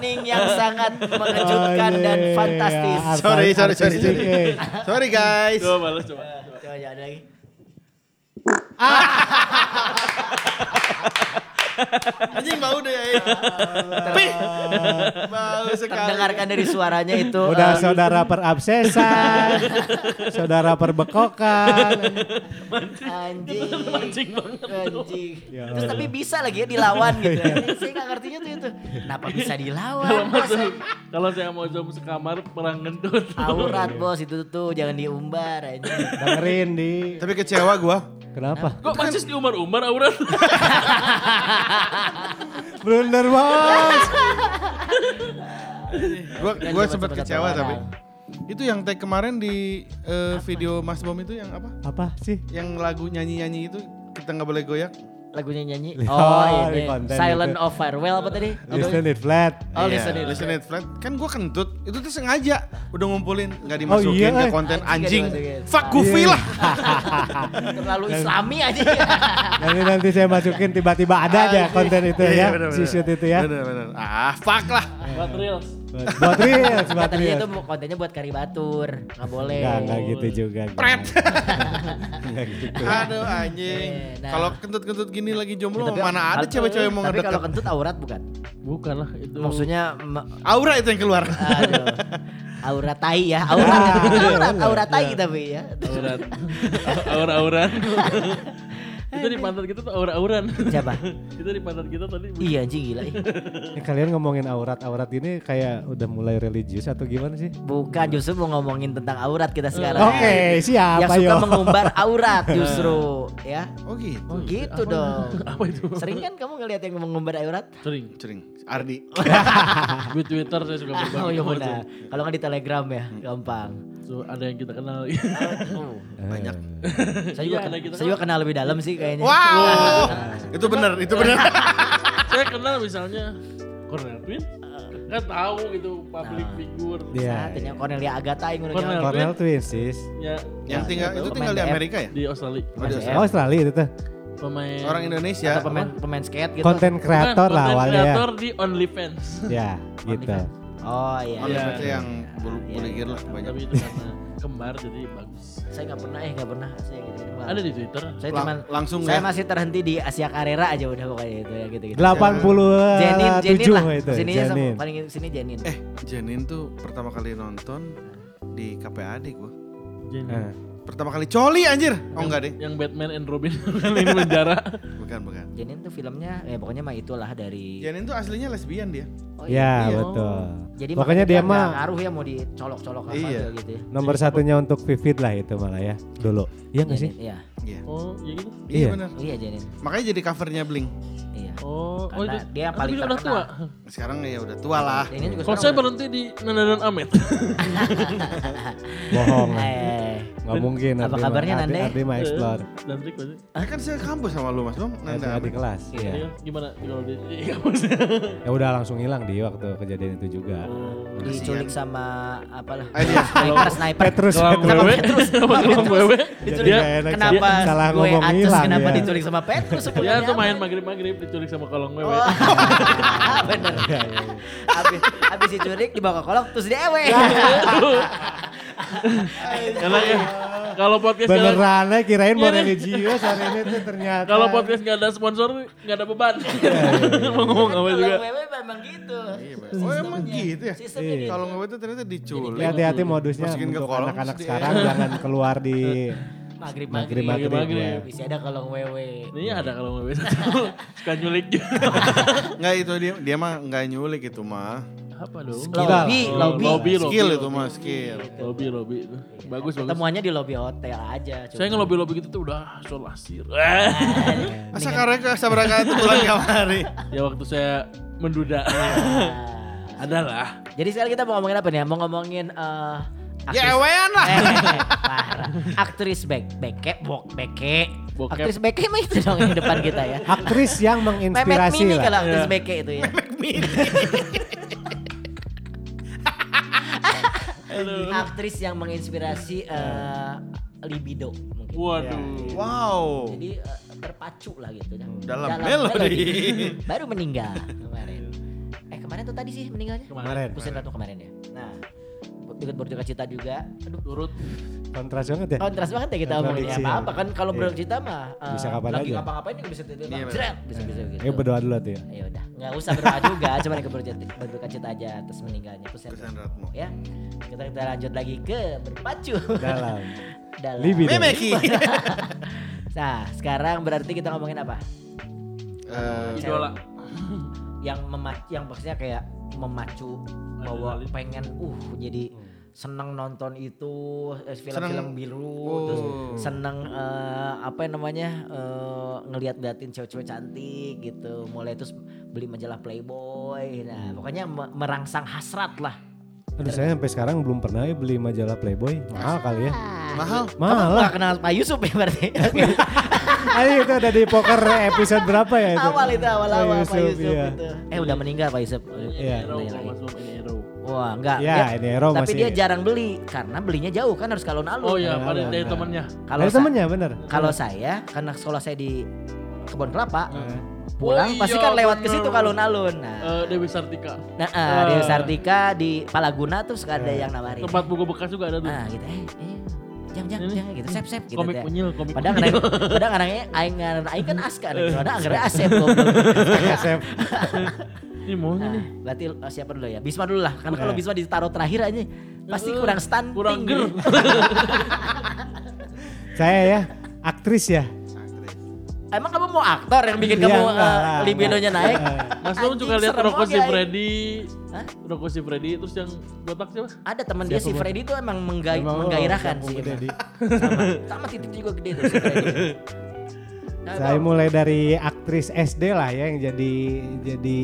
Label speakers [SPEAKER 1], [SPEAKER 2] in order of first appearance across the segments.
[SPEAKER 1] opening yang sangat mengejutkan dan
[SPEAKER 2] Aduh,
[SPEAKER 1] fantastis.
[SPEAKER 3] Sorry, sorry, sorry, sorry. Sorry guys.
[SPEAKER 4] Coba balas coba.
[SPEAKER 1] Coba ya, ada lagi.
[SPEAKER 3] Anjing bau deh ya. Tapi bau sekali.
[SPEAKER 1] Terdengarkan dari suaranya itu.
[SPEAKER 2] Udah
[SPEAKER 1] eh,
[SPEAKER 2] saudara perabsesan, saudara perbekokan.
[SPEAKER 1] anjing.
[SPEAKER 4] Mancing banget.
[SPEAKER 1] Anjing.
[SPEAKER 2] Ya
[SPEAKER 1] Terus tapi bisa lagi ya dilawan gitu. ya. Saya nggak ngertinya tuh itu. Kenapa bisa
[SPEAKER 4] Kalau
[SPEAKER 1] dilawan?
[SPEAKER 4] kalau saya mau zoom sekamar perang gendut.
[SPEAKER 1] Aurat bos itu tuh jangan diumbar aja.
[SPEAKER 2] Dengerin di.
[SPEAKER 3] Tapi kecewa gua.
[SPEAKER 2] Kenapa?
[SPEAKER 4] Kok masih di umar-umar aurat?
[SPEAKER 2] Blunder bos.
[SPEAKER 3] Gua gua sempat kecewa
[SPEAKER 1] orang.
[SPEAKER 3] tapi itu yang tag kemarin di eh, video Mas Bom itu yang apa?
[SPEAKER 2] Apa sih?
[SPEAKER 3] Yang lagu nyanyi-nyanyi itu kita nggak boleh goyak.
[SPEAKER 1] Lagunya nyanyi.
[SPEAKER 2] Oh,
[SPEAKER 1] Oh ini.
[SPEAKER 2] konten
[SPEAKER 1] Silent
[SPEAKER 2] itu.
[SPEAKER 1] of Farewell apa tadi?
[SPEAKER 2] Listen it flat.
[SPEAKER 1] Oh,
[SPEAKER 3] Iya,
[SPEAKER 1] listen it.
[SPEAKER 3] Listen it flat. Kan gua kentut. Itu tuh sengaja udah ngumpulin nggak
[SPEAKER 2] Oh,
[SPEAKER 3] dimasukin
[SPEAKER 2] iya,
[SPEAKER 3] ke konten
[SPEAKER 1] Anjing
[SPEAKER 3] anjing. Fuck Goofy
[SPEAKER 2] Iya.
[SPEAKER 3] lah.
[SPEAKER 1] Terlalu islami aja.
[SPEAKER 2] Nanti nanti saya masukin tiba-tiba ada aja konten itu
[SPEAKER 3] Iya, iya,
[SPEAKER 2] ya.
[SPEAKER 3] bener,
[SPEAKER 2] Si
[SPEAKER 3] bener.
[SPEAKER 2] shoot itu ya.
[SPEAKER 3] Bener, bener. Ah, fuck lah.
[SPEAKER 4] Buat reels.
[SPEAKER 2] Buat reels, buat reels.
[SPEAKER 1] itu kontennya buat karibatur. Nggak boleh.
[SPEAKER 2] Enggak, enggak gitu juga.
[SPEAKER 3] Pret.
[SPEAKER 2] Enggak gitu.
[SPEAKER 3] Aduh anjing.
[SPEAKER 1] Eh, nah.
[SPEAKER 3] Kalau kentut-kentut gini lagi jomblo
[SPEAKER 1] Tapi-
[SPEAKER 3] mana ada cewek-cewek yang mau
[SPEAKER 1] Tapi kalau
[SPEAKER 3] ngedeket.
[SPEAKER 1] kentut aurat bukan?
[SPEAKER 4] Bukan lah itu.
[SPEAKER 1] Maksudnya ma-
[SPEAKER 3] Aura itu yang keluar.
[SPEAKER 1] aduh. Aura tai ya, aurat, aurat, aurat tai tapi ya.
[SPEAKER 4] aurat. Aura-auran. itu di pantat kita tuh aura-auran.
[SPEAKER 1] Siapa?
[SPEAKER 4] itu di pantat kita tadi.
[SPEAKER 1] Iya anjing gila.
[SPEAKER 2] Ini kalian ngomongin aurat-aurat ini kayak udah mulai religius atau gimana sih?
[SPEAKER 1] Bukan justru mau ngomongin tentang aurat kita sekarang.
[SPEAKER 2] Oke, siap.
[SPEAKER 1] Yang suka
[SPEAKER 2] ayo.
[SPEAKER 1] mengumbar aurat justru ya.
[SPEAKER 3] Oh gitu.
[SPEAKER 1] Oh gitu dong.
[SPEAKER 4] Apa itu?
[SPEAKER 1] Sering kan kamu ngelihat yang mengumbar aurat?
[SPEAKER 4] Sering.
[SPEAKER 3] Cering. Ardi.
[SPEAKER 4] Di Twitter saya suka berbagi.
[SPEAKER 1] Oh iya benar. Kalau nggak di Telegram ya, gampang.
[SPEAKER 4] So, ada yang kita kenal.
[SPEAKER 1] Oh,
[SPEAKER 3] Banyak.
[SPEAKER 1] saya juga
[SPEAKER 4] Iya,
[SPEAKER 1] kenal,
[SPEAKER 4] kita
[SPEAKER 1] saya juga kenal lebih dalam sih kayaknya.
[SPEAKER 3] Wow. itu benar, itu benar.
[SPEAKER 4] saya kenal misalnya Cornel Twin. Nggak tahu gitu public
[SPEAKER 1] Nah.
[SPEAKER 4] figure.
[SPEAKER 2] Iya.
[SPEAKER 1] Saatnya Cornelia Agatha yang udah
[SPEAKER 4] Cornel.
[SPEAKER 1] nyampe.
[SPEAKER 2] Cornell Twins sis.
[SPEAKER 4] Ya,
[SPEAKER 3] yang tinggal itu tinggal di. Amerika ya?
[SPEAKER 4] di Australia.
[SPEAKER 3] Oh, di
[SPEAKER 2] Oh, Australia itu tuh.
[SPEAKER 4] Pemain
[SPEAKER 3] Orang Indonesia.
[SPEAKER 1] Atau pemain pemain skate gitu.
[SPEAKER 2] Konten
[SPEAKER 4] Bukan,
[SPEAKER 2] kreator lah awalnya ya.
[SPEAKER 4] kreator di OnlyFans.
[SPEAKER 2] Ya, gitu.
[SPEAKER 1] Oh iya.
[SPEAKER 3] Oh,
[SPEAKER 4] Iya.
[SPEAKER 3] berarti yang bulu
[SPEAKER 1] Iya,
[SPEAKER 3] bulu
[SPEAKER 1] iya.
[SPEAKER 3] lah banyak.
[SPEAKER 4] Tapi itu karena kembar jadi bagus.
[SPEAKER 1] Saya nggak pernah eh nggak pernah saya gitu. gitu.
[SPEAKER 4] Ada di Twitter.
[SPEAKER 1] Saya
[SPEAKER 3] Lang-
[SPEAKER 1] cuman
[SPEAKER 3] langsung
[SPEAKER 1] saya
[SPEAKER 3] ya?
[SPEAKER 1] masih terhenti di Asia Carrera aja udah pokoknya itu ya gitu gitu.
[SPEAKER 2] 87
[SPEAKER 1] Jenin, Jenin lah.
[SPEAKER 2] itu.
[SPEAKER 1] Sini
[SPEAKER 2] Jenin.
[SPEAKER 1] paling sini Jenin.
[SPEAKER 3] Eh, Janin tuh pertama kali nonton di KPAD gua.
[SPEAKER 4] Jenny.
[SPEAKER 2] Eh,
[SPEAKER 3] Pertama kali coli anjir. Oh enggak deh.
[SPEAKER 4] Yang Batman and Robin ini penjara.
[SPEAKER 3] Bukan, bukan.
[SPEAKER 1] Jenin tuh filmnya ya pokoknya mah itulah dari
[SPEAKER 3] Janin tuh aslinya lesbian dia.
[SPEAKER 1] Oh,
[SPEAKER 2] Ya,
[SPEAKER 3] Iya.
[SPEAKER 2] betul.
[SPEAKER 1] Jadi
[SPEAKER 2] Pokoknya
[SPEAKER 1] makanya
[SPEAKER 2] dia mah
[SPEAKER 1] ngaruh ya mau dicolok-colok apa
[SPEAKER 3] Iya.
[SPEAKER 1] gitu ya.
[SPEAKER 2] nomor satunya untuk Vivid lah itu malah ya dulu. Iya nggak sih?
[SPEAKER 1] Iya.
[SPEAKER 3] Iya.
[SPEAKER 4] Oh, ya gitu.
[SPEAKER 3] Iya
[SPEAKER 2] Iya.
[SPEAKER 3] benar.
[SPEAKER 1] Iya Jenin.
[SPEAKER 3] Makanya jadi covernya Blink.
[SPEAKER 1] Iya.
[SPEAKER 4] Oh, oh
[SPEAKER 1] Karena
[SPEAKER 4] itu
[SPEAKER 1] dia yang paling
[SPEAKER 4] udah tua.
[SPEAKER 3] Sekarang ya udah tua lah.
[SPEAKER 1] Jenin juga
[SPEAKER 4] Kalau saya berhenti di Nana dan Amet.
[SPEAKER 2] Bohong. Nggak mungkin.
[SPEAKER 1] Apa
[SPEAKER 2] Ardi mah-
[SPEAKER 1] kabarnya?
[SPEAKER 2] Ardi mah explore.
[SPEAKER 4] Dan Trik pasti.
[SPEAKER 3] Ya kan saya kampus sama lu Mas.
[SPEAKER 2] Ardi
[SPEAKER 3] Nanda
[SPEAKER 2] di kelas.
[SPEAKER 1] Iya.
[SPEAKER 2] Iya.
[SPEAKER 4] Gimana kalau di iya maksudnya.
[SPEAKER 2] Ya udah langsung hilang di waktu kejadian itu juga.
[SPEAKER 4] Oh.
[SPEAKER 1] diculik sama apalah
[SPEAKER 3] Eh, dia-
[SPEAKER 1] sniper sniper
[SPEAKER 2] Petrus,
[SPEAKER 4] Gelang
[SPEAKER 2] Petrus.
[SPEAKER 4] wewe.
[SPEAKER 1] Petrus.
[SPEAKER 4] Sama.
[SPEAKER 1] Diculik.
[SPEAKER 2] Enak.
[SPEAKER 1] kenapa
[SPEAKER 2] Dia salah
[SPEAKER 1] gue
[SPEAKER 2] ngomong hilang
[SPEAKER 1] kenapa
[SPEAKER 2] ya.
[SPEAKER 1] diculik sama Petrus sebenarnya
[SPEAKER 4] tuh main
[SPEAKER 1] apa?
[SPEAKER 4] maghrib-maghrib diculik sama kolong wewe.
[SPEAKER 1] Oh. bener abis abis diculik dibawa ke kolong terus diewe
[SPEAKER 4] Karena ya kalau podcast nggak ada-
[SPEAKER 2] Beneran ya kirain mau
[SPEAKER 4] Iya
[SPEAKER 2] religius hari ini tuh ternyata.
[SPEAKER 4] kalau podcast nggak ada sponsor nggak ada beban. Mau ngomong apa juga.
[SPEAKER 1] Wewe memang gitu
[SPEAKER 3] Iya. Oh emang gitu ya?
[SPEAKER 2] Iya.
[SPEAKER 1] gitu
[SPEAKER 3] Kalau nggak itu ternyata diculik.
[SPEAKER 2] Hati-hati modusnya
[SPEAKER 3] Masukin ke
[SPEAKER 2] untuk
[SPEAKER 3] kolong,
[SPEAKER 2] anak-anak sekarang jangan keluar di
[SPEAKER 1] maghrib
[SPEAKER 2] maghrib
[SPEAKER 1] maghrib
[SPEAKER 2] maghrib.
[SPEAKER 4] Maghrib.
[SPEAKER 2] ya.
[SPEAKER 1] bisa ada kolong wewe
[SPEAKER 4] Ini ada kalau wewe satu suka nyulik juga.
[SPEAKER 3] Nggak itu dia dia mah nggak nyulik itu mah.
[SPEAKER 4] Apa dong?
[SPEAKER 1] lobby
[SPEAKER 4] Oh,
[SPEAKER 1] lobby
[SPEAKER 4] lobby, lobby,
[SPEAKER 3] Skill
[SPEAKER 4] lobby.
[SPEAKER 3] itu mah skill.
[SPEAKER 4] Lobby, lobby itu. Bagus, bagus.
[SPEAKER 1] temuannya di lobby hotel aja
[SPEAKER 4] Saya ngelobi-lobi gitu tuh udah solasir.
[SPEAKER 3] Asa kareka sabaraka itu bulan kamari.
[SPEAKER 4] ya waktu saya menduda.
[SPEAKER 1] Nah,
[SPEAKER 4] Adalah.
[SPEAKER 1] jadi sekarang kita mau ngomongin apa nih mau ngomongin eh aktris-
[SPEAKER 3] Ya ewean lah.
[SPEAKER 1] Eh, parah. aktris bek beke bok beke
[SPEAKER 4] Bokep.
[SPEAKER 1] aktris beke mah itu dong yang depan kita ya
[SPEAKER 2] Aktris yang
[SPEAKER 1] Memet
[SPEAKER 2] menginspirasi
[SPEAKER 1] Mini kalau
[SPEAKER 2] lah.
[SPEAKER 1] aktris
[SPEAKER 4] Iya.
[SPEAKER 1] beke itu ya aktris yang menginspirasi eh, libido mungkin
[SPEAKER 4] Waduh.
[SPEAKER 3] Wow.
[SPEAKER 1] jadi eh, terpacu lah gitu ya.
[SPEAKER 3] Dalam melodi.
[SPEAKER 1] baru meninggal kemarin eh kemarin kemarin tuh tadi sih meninggalnya.
[SPEAKER 2] Kemarin.
[SPEAKER 1] Husein Ratu kemarin ya. Nah, ikut berduka cita juga. Aduh,
[SPEAKER 4] Turut.
[SPEAKER 2] Kontras banget ya.
[SPEAKER 1] kontras banget ya kita ngomongin ya. Apa apa kan kalau
[SPEAKER 2] Iya.
[SPEAKER 1] berduka cita mah eh,
[SPEAKER 2] Bisa kapan
[SPEAKER 1] lagi ngapa-ngapain juga bisa tiba-tiba
[SPEAKER 3] Iya,
[SPEAKER 1] jret, bisa bisa gitu.
[SPEAKER 2] Ya berdoa dulu tuh ya.
[SPEAKER 1] Ya udah, nggak usah berdoa juga, cuma ikut berduka cita, aja atas meninggalnya.
[SPEAKER 3] Ratmo.
[SPEAKER 1] Ya, kita kita lanjut lagi ke berpacu
[SPEAKER 2] Dalam.
[SPEAKER 1] dalam.
[SPEAKER 3] Memeki.
[SPEAKER 1] Nah, sekarang berarti kita ngomongin apa?
[SPEAKER 3] Eh,
[SPEAKER 4] Idola.
[SPEAKER 1] Yang memacu, yang maksudnya kayak memacu bahwa pengen uh jadi seneng nonton itu eh, film-film biru
[SPEAKER 3] Oh.
[SPEAKER 1] terus seneng eh, apa namanya eh, ngeliat-liatin cewek-cewek cantik gitu mulai terus beli majalah Playboy nah pokoknya me- merangsang hasrat lah
[SPEAKER 2] Aduh saya sampai sekarang belum pernah ya beli majalah Playboy. Mahal kali ya.
[SPEAKER 3] mahal.
[SPEAKER 2] Mahal lah.
[SPEAKER 1] kenal Pak Yusuf ya berarti
[SPEAKER 2] Ayo itu ada di poker episode berapa ya itu?
[SPEAKER 1] awal itu awal-awal
[SPEAKER 2] Pak
[SPEAKER 1] Pak Yusuf
[SPEAKER 2] iya.
[SPEAKER 1] itu eh udah meninggal Pak Yusuf
[SPEAKER 2] Iya.
[SPEAKER 1] Wah enggak
[SPEAKER 2] Ya,
[SPEAKER 1] dia-
[SPEAKER 2] ini Hero
[SPEAKER 1] tapi
[SPEAKER 2] masih.
[SPEAKER 1] dia jarang beli karena belinya jauh kan harus ke alun-alun
[SPEAKER 4] Oh iya,
[SPEAKER 2] Nah,
[SPEAKER 4] pada dari temennya.
[SPEAKER 1] kalau
[SPEAKER 2] Ada
[SPEAKER 1] sa-
[SPEAKER 2] temennya bener.
[SPEAKER 1] kalau saya karena sekolah saya di kebun kelapa
[SPEAKER 2] Nah.
[SPEAKER 1] pulang
[SPEAKER 4] Oh
[SPEAKER 1] pasti
[SPEAKER 4] iya,
[SPEAKER 1] kan lewat ke situ ke alun-alun nah
[SPEAKER 4] Eh, Dewi Sartika.
[SPEAKER 1] Nah, ah,
[SPEAKER 4] Ah.
[SPEAKER 1] di Sartika di Palaguna tuh suka ada yang nawarin.
[SPEAKER 4] Tempat buku bekas juga ada tuh.
[SPEAKER 1] Nah, gitu eh, eh jang jang jang gitu sep sep gitu
[SPEAKER 4] komik unyil, komik
[SPEAKER 1] Padahal
[SPEAKER 4] unyil.
[SPEAKER 1] ngarang, padahal ngarangnya aing ngarang aing kan aska. Padahal ngarangnya asep goblok.
[SPEAKER 2] Sep.
[SPEAKER 4] Ini maunya
[SPEAKER 1] Nah,
[SPEAKER 4] nih.
[SPEAKER 1] berarti uh, siapa dulu ya? Bisma dulu lah. Karena kalau
[SPEAKER 2] Nah.
[SPEAKER 1] Bisma ditaruh terakhir aja pasti
[SPEAKER 4] Eh,
[SPEAKER 1] kurang stunting.
[SPEAKER 4] kurang ger.
[SPEAKER 1] gitu.
[SPEAKER 2] Saya ya aktris ya.
[SPEAKER 3] Aktris.
[SPEAKER 1] Emang kamu mau aktor yang bikin
[SPEAKER 2] Iya,
[SPEAKER 1] kamu
[SPEAKER 2] enggak
[SPEAKER 1] uh,
[SPEAKER 2] lah,
[SPEAKER 1] libidonya naik?
[SPEAKER 4] Mas Bom juga lihat
[SPEAKER 1] oke,
[SPEAKER 4] si. Freddy.
[SPEAKER 1] Hah?
[SPEAKER 4] Rocco si Freddy terus yang botak siapa?
[SPEAKER 1] Ada teman dia si? Freddy tuh emang menggai-
[SPEAKER 2] Emang, oh,
[SPEAKER 1] menggairahkan sih.
[SPEAKER 2] di-
[SPEAKER 1] Sama, sama titik juga gede tuh si Freddy. Nah,
[SPEAKER 2] Saya
[SPEAKER 1] Bang,
[SPEAKER 2] mulai dari aktris SD lah ya yang jadi jadi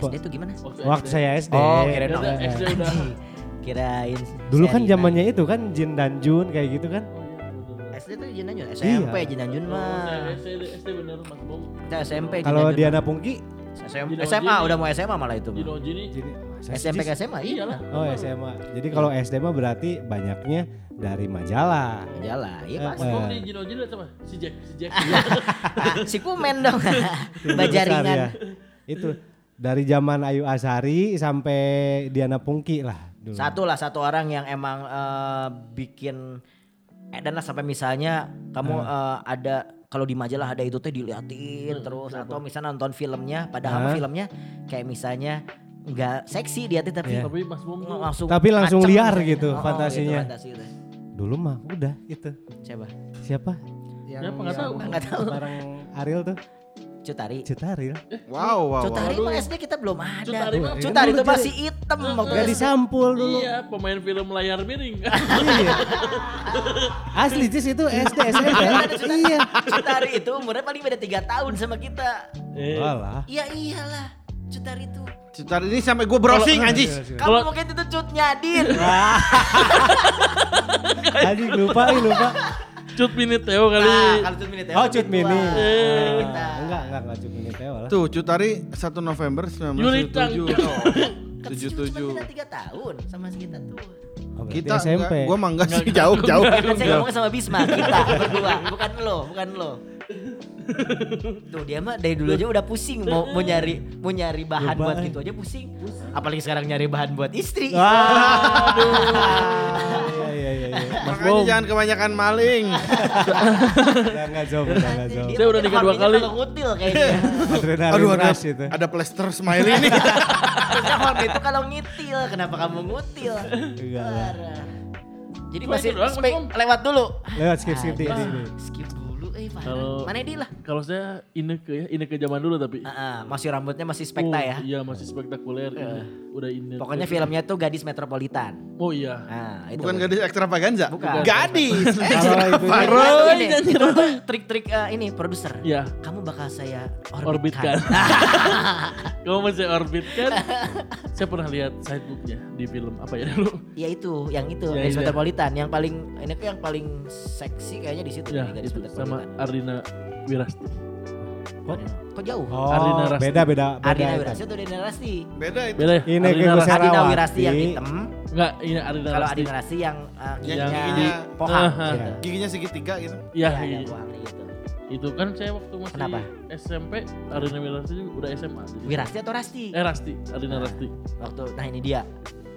[SPEAKER 1] SD tuh gimana?
[SPEAKER 2] waktu saya SD.
[SPEAKER 1] Oh, kirain?
[SPEAKER 4] SD udah.
[SPEAKER 1] Kirain.
[SPEAKER 2] Dulu kan zamannya itu kan Jin dan Jun kayak gitu kan.
[SPEAKER 4] Oh iya, betul.
[SPEAKER 1] SD tuh Jin Jun. SMP
[SPEAKER 2] Iya.
[SPEAKER 1] Jin Jun
[SPEAKER 4] Oh,
[SPEAKER 1] mah.
[SPEAKER 4] saya SD, SD bener Mas.
[SPEAKER 1] Kita SMP
[SPEAKER 2] Kalau
[SPEAKER 1] Jun
[SPEAKER 2] Diana. Pungki
[SPEAKER 1] SM- SMA
[SPEAKER 4] Jun.
[SPEAKER 1] udah mau SMA malah itu.
[SPEAKER 4] Gini.
[SPEAKER 2] jadi
[SPEAKER 1] SMP ke SMA iya
[SPEAKER 4] Iyalah.
[SPEAKER 2] Oh SMA. Jadi kalau SD mah berarti banyaknya dari majalah.
[SPEAKER 1] Majalah, iya
[SPEAKER 2] Eh,
[SPEAKER 1] pas.
[SPEAKER 4] Mas Bom
[SPEAKER 2] Eh.
[SPEAKER 4] di Gino Gini sama si Jack, si Jack.
[SPEAKER 1] si Kumen dong. Bajaringan.
[SPEAKER 2] ya. Itu dari zaman Ayu Asari sampai Diana Pungki lah dulu.
[SPEAKER 1] Satu lah satu orang yang emang eh, bikin eh dan lah sampai misalnya kamu eh, ada kalau di majalah ada itu teh diliatin terus atau misalnya nonton filmnya padahal
[SPEAKER 2] Hah?
[SPEAKER 1] filmnya kayak misalnya nggak seksi dia tapi
[SPEAKER 2] Iya.
[SPEAKER 4] Tapi tuh
[SPEAKER 1] langsung
[SPEAKER 2] Tapi langsung liar
[SPEAKER 1] misalnya.
[SPEAKER 2] gitu
[SPEAKER 1] Oh, oh,
[SPEAKER 2] fantasinya.
[SPEAKER 1] fantasi teh.
[SPEAKER 2] Dulu mah udah itu.
[SPEAKER 1] Siapa?
[SPEAKER 2] Siapa?
[SPEAKER 4] Siapa? Nggak tahu.
[SPEAKER 1] Nggak tahu.
[SPEAKER 2] Bareng Ariel tuh.
[SPEAKER 1] Cutari.
[SPEAKER 2] Cetari lah.
[SPEAKER 3] Wow, wow, wow.
[SPEAKER 1] Cutari mah SD kita belum ada.
[SPEAKER 4] Cutari mah-
[SPEAKER 1] Cutari itu
[SPEAKER 2] Dulu
[SPEAKER 1] masih hitam waktu
[SPEAKER 2] Gak
[SPEAKER 1] SD.
[SPEAKER 2] disampul dulu.
[SPEAKER 4] Iya, pemain film layar miring.
[SPEAKER 2] Iya. Asli Cis itu SD SMP. iya.
[SPEAKER 1] Cutari itu umurnya paling beda 3 tahun sama kita.
[SPEAKER 4] Eh,
[SPEAKER 2] Walah.
[SPEAKER 1] Iya iyalah. Cutari itu.
[SPEAKER 3] Cetar ini sampai gue browsing anjing.
[SPEAKER 1] Kamu
[SPEAKER 4] Kalau-
[SPEAKER 1] mungkin itu cut nyadin.
[SPEAKER 2] Anjing lupa lupa.
[SPEAKER 4] Cut Mini Theo kali.
[SPEAKER 1] Nah, kalau cut mini
[SPEAKER 2] Oh, Cut Mini.
[SPEAKER 4] Eh.
[SPEAKER 1] kita.
[SPEAKER 2] Enggak, enggak, enggak Cut Mini Teo lah.
[SPEAKER 3] Tuh, Cutari 1 November
[SPEAKER 4] Yuri
[SPEAKER 3] 1977.
[SPEAKER 1] Kan sih cuma
[SPEAKER 3] 77.
[SPEAKER 1] beda 3 tahun sama kita tuh.
[SPEAKER 2] Oh,
[SPEAKER 3] Kita
[SPEAKER 2] SMP.
[SPEAKER 3] Gue mah enggak sih jauh-jauh.
[SPEAKER 1] Saya ngomongnya sama Bisma, kita berdua, bukan lo, bukan lo. Tuh dia mah dari dulu aja udah pusing mau mau nyari mau nyari bahan
[SPEAKER 2] Lupa,
[SPEAKER 1] buat gitu aja pusing. Apalagi sekarang nyari bahan buat istri.
[SPEAKER 2] Waduh. Iya, iya, iya. iya.
[SPEAKER 3] Makanya
[SPEAKER 4] Bom.
[SPEAKER 3] jangan kebanyakan maling.
[SPEAKER 2] Enggak udah enggak.
[SPEAKER 1] Dia
[SPEAKER 4] Saya udah nikah dua kali.
[SPEAKER 1] Kalau ngutil kayaknya.
[SPEAKER 2] Adrenalin
[SPEAKER 3] Aduh ada
[SPEAKER 2] itu.
[SPEAKER 3] ada plaster smiley nih.
[SPEAKER 1] Harusnya itu kalau ngitil, kenapa kamu ngutil?
[SPEAKER 2] Enggak.
[SPEAKER 1] Jadi masih
[SPEAKER 4] itu doang,
[SPEAKER 1] spek
[SPEAKER 4] Om.
[SPEAKER 1] lewat dulu.
[SPEAKER 2] Lewat skip skip di
[SPEAKER 1] Ah,
[SPEAKER 2] ini.
[SPEAKER 1] Skip
[SPEAKER 4] Kalau-
[SPEAKER 1] Mana dia lah?
[SPEAKER 4] Kalau saya Ineke ya, Ineke zaman dulu tapi.
[SPEAKER 1] Ah, ah, masih rambutnya masih spekta
[SPEAKER 4] Oh,
[SPEAKER 1] ya.
[SPEAKER 4] Iya masih spektakuler. ini. Udah Ineke.
[SPEAKER 1] Pokoknya filmnya tuh gadis metropolitan.
[SPEAKER 4] Oh iya.
[SPEAKER 1] Nah, itu.
[SPEAKER 3] Bukan gadis ekstravaganza.
[SPEAKER 1] Bukan.
[SPEAKER 3] Gadis.
[SPEAKER 2] Kalau itu
[SPEAKER 1] tuh trik-trik eh, ini produser.
[SPEAKER 4] Iya.
[SPEAKER 1] Kamu bakal saya
[SPEAKER 4] Orbitkan.
[SPEAKER 1] orbitkan.
[SPEAKER 4] Kamu masih orbitkan. saya pernah lihat sidebooknya di film apa ya dulu?
[SPEAKER 1] ya itu, yang itu,
[SPEAKER 4] Ya,
[SPEAKER 1] gadis
[SPEAKER 4] iya.
[SPEAKER 1] metropolitan. Yang paling ini tuh yang paling seksi kayaknya di situ
[SPEAKER 4] Ya,
[SPEAKER 1] gadis
[SPEAKER 4] itu sama
[SPEAKER 1] metropolitan.
[SPEAKER 4] Arina Wirasti.
[SPEAKER 1] Kok jauh?
[SPEAKER 2] Oh,
[SPEAKER 4] Ardina Rasti.
[SPEAKER 2] beda beda beda.
[SPEAKER 1] Ardina
[SPEAKER 2] itu.
[SPEAKER 1] Wirasti atau Ardina Rasti?
[SPEAKER 3] Beda itu.
[SPEAKER 4] Beda ya?
[SPEAKER 2] Ini
[SPEAKER 4] Ardina
[SPEAKER 2] kayak
[SPEAKER 4] Rasti.
[SPEAKER 1] Ardina. Wirasti yang hitam.
[SPEAKER 4] Enggak, ini Arina
[SPEAKER 1] Kalau. Ardina Rasti yang uh,
[SPEAKER 3] Yang
[SPEAKER 1] giginya
[SPEAKER 3] giginya-
[SPEAKER 1] pohang
[SPEAKER 4] Aha.
[SPEAKER 1] gitu.
[SPEAKER 3] Giginya segitiga gitu.
[SPEAKER 4] Iya,
[SPEAKER 1] Iya,
[SPEAKER 4] iya.
[SPEAKER 1] yang gitu.
[SPEAKER 4] Itu kan saya waktu masih
[SPEAKER 1] Kenapa?
[SPEAKER 4] SMP, Arina Wirasti juga udah SMA. Jadi.
[SPEAKER 1] Wirasti atau Rasti?
[SPEAKER 4] Eh Rasti, Arina Rasti.
[SPEAKER 1] Waktu nah ini dia.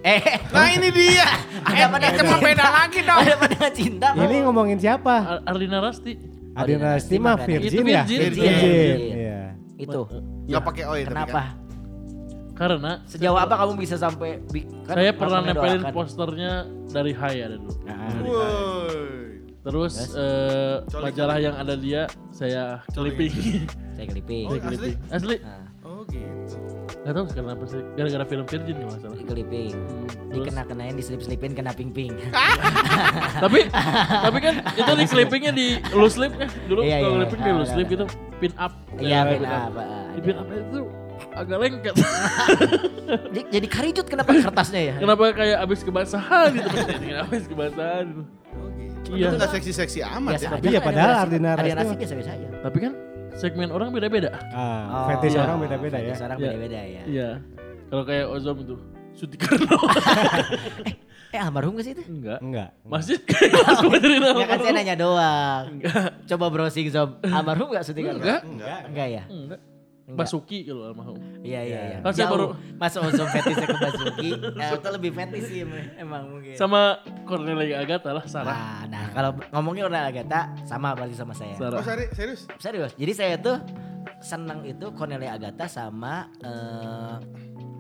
[SPEAKER 1] Eh,
[SPEAKER 3] Nah ini dia.
[SPEAKER 1] ada pada
[SPEAKER 3] mah beda lagi dong.
[SPEAKER 1] Ada pada cinta.
[SPEAKER 2] Ini ngomongin siapa?
[SPEAKER 4] Ar- Arlina Rasti.
[SPEAKER 2] Adina Rasti mah virgin
[SPEAKER 4] virgin.
[SPEAKER 2] ya?
[SPEAKER 4] Virgin.
[SPEAKER 2] Virgin. Iya.
[SPEAKER 1] itu.
[SPEAKER 4] Ya,
[SPEAKER 3] Gak pakai oi tapi kan.
[SPEAKER 1] Kenapa?
[SPEAKER 4] karena
[SPEAKER 1] Sejauh apa kamu bisa sampai kan
[SPEAKER 4] saya pernah nempelin posternya dari Hai ada dulu.
[SPEAKER 1] Nah.
[SPEAKER 4] Terus eh, majalah yang ada dia saya clipping.
[SPEAKER 1] saya clipping.
[SPEAKER 3] Oh,
[SPEAKER 4] Saya clipping. Asli.
[SPEAKER 1] Nah,
[SPEAKER 3] Oh gitu.
[SPEAKER 4] Gak tahu kenapa sih. Gara-gara film Virgin kalau nggak salah.
[SPEAKER 1] di clipping.
[SPEAKER 4] Terus-
[SPEAKER 1] Dikena-kenain, diselip-selipin, kena ping-ping.
[SPEAKER 4] tapi tapi kan itu di clippingnya di loose slip ya dulu
[SPEAKER 1] Iya,
[SPEAKER 4] kalau
[SPEAKER 1] iya.
[SPEAKER 4] clipping di
[SPEAKER 1] Ah,
[SPEAKER 4] loose slip
[SPEAKER 1] ada.
[SPEAKER 4] gitu pin up
[SPEAKER 1] Iya,
[SPEAKER 4] Ya,
[SPEAKER 1] pin
[SPEAKER 4] pin
[SPEAKER 1] up, ah,
[SPEAKER 4] di pin up itu agak lengket
[SPEAKER 1] Jadi, jadi karijut kenapa kertasnya ya?
[SPEAKER 4] kenapa kayak abis kebasahan gitu kenapa abis kebasahan gitu.
[SPEAKER 3] Oh gitu.
[SPEAKER 4] Iya.
[SPEAKER 3] Itu gak seksi-seksi amat ya.
[SPEAKER 2] Tapi ya
[SPEAKER 1] kan
[SPEAKER 2] padahal
[SPEAKER 1] Rasti-
[SPEAKER 2] Ardina mah-
[SPEAKER 1] biasa-biasa aja.
[SPEAKER 4] tapi kan segmen orang beda-beda
[SPEAKER 2] Ah,
[SPEAKER 1] Oh,
[SPEAKER 2] fetish
[SPEAKER 1] iya.
[SPEAKER 2] orang beda-beda ya.
[SPEAKER 1] Fetish orang
[SPEAKER 4] Iya.
[SPEAKER 1] beda-beda ya.
[SPEAKER 4] iya kalau kayak Ozom itu Sutikarno
[SPEAKER 1] Eh almarhum gak sih itu?
[SPEAKER 4] enggak
[SPEAKER 2] Enggak.
[SPEAKER 4] masih kayak
[SPEAKER 1] Ya kan saya nanya doang. Coba browsing Zom. Almarhum gak Sutikar?
[SPEAKER 4] Enggak.
[SPEAKER 3] Enggak.
[SPEAKER 1] Enggak ya?
[SPEAKER 4] enggak
[SPEAKER 1] Enggak.
[SPEAKER 4] Basuki kalau almarhum
[SPEAKER 1] Iya iya iya.
[SPEAKER 4] Kan saya baru-
[SPEAKER 1] Masa Ozom fetisnya ke Basuki. Nah, itu lebih fetis sih em- emang mungkin.
[SPEAKER 4] sama Cornelia Agatha lah Sarah
[SPEAKER 1] Nah, nah kalau ngomongin orang Agatha sama berarti sama saya.
[SPEAKER 4] Sarah
[SPEAKER 3] Oh seri- serius?
[SPEAKER 1] Serius. Jadi saya tuh senang itu Cornelia Agatha sama eh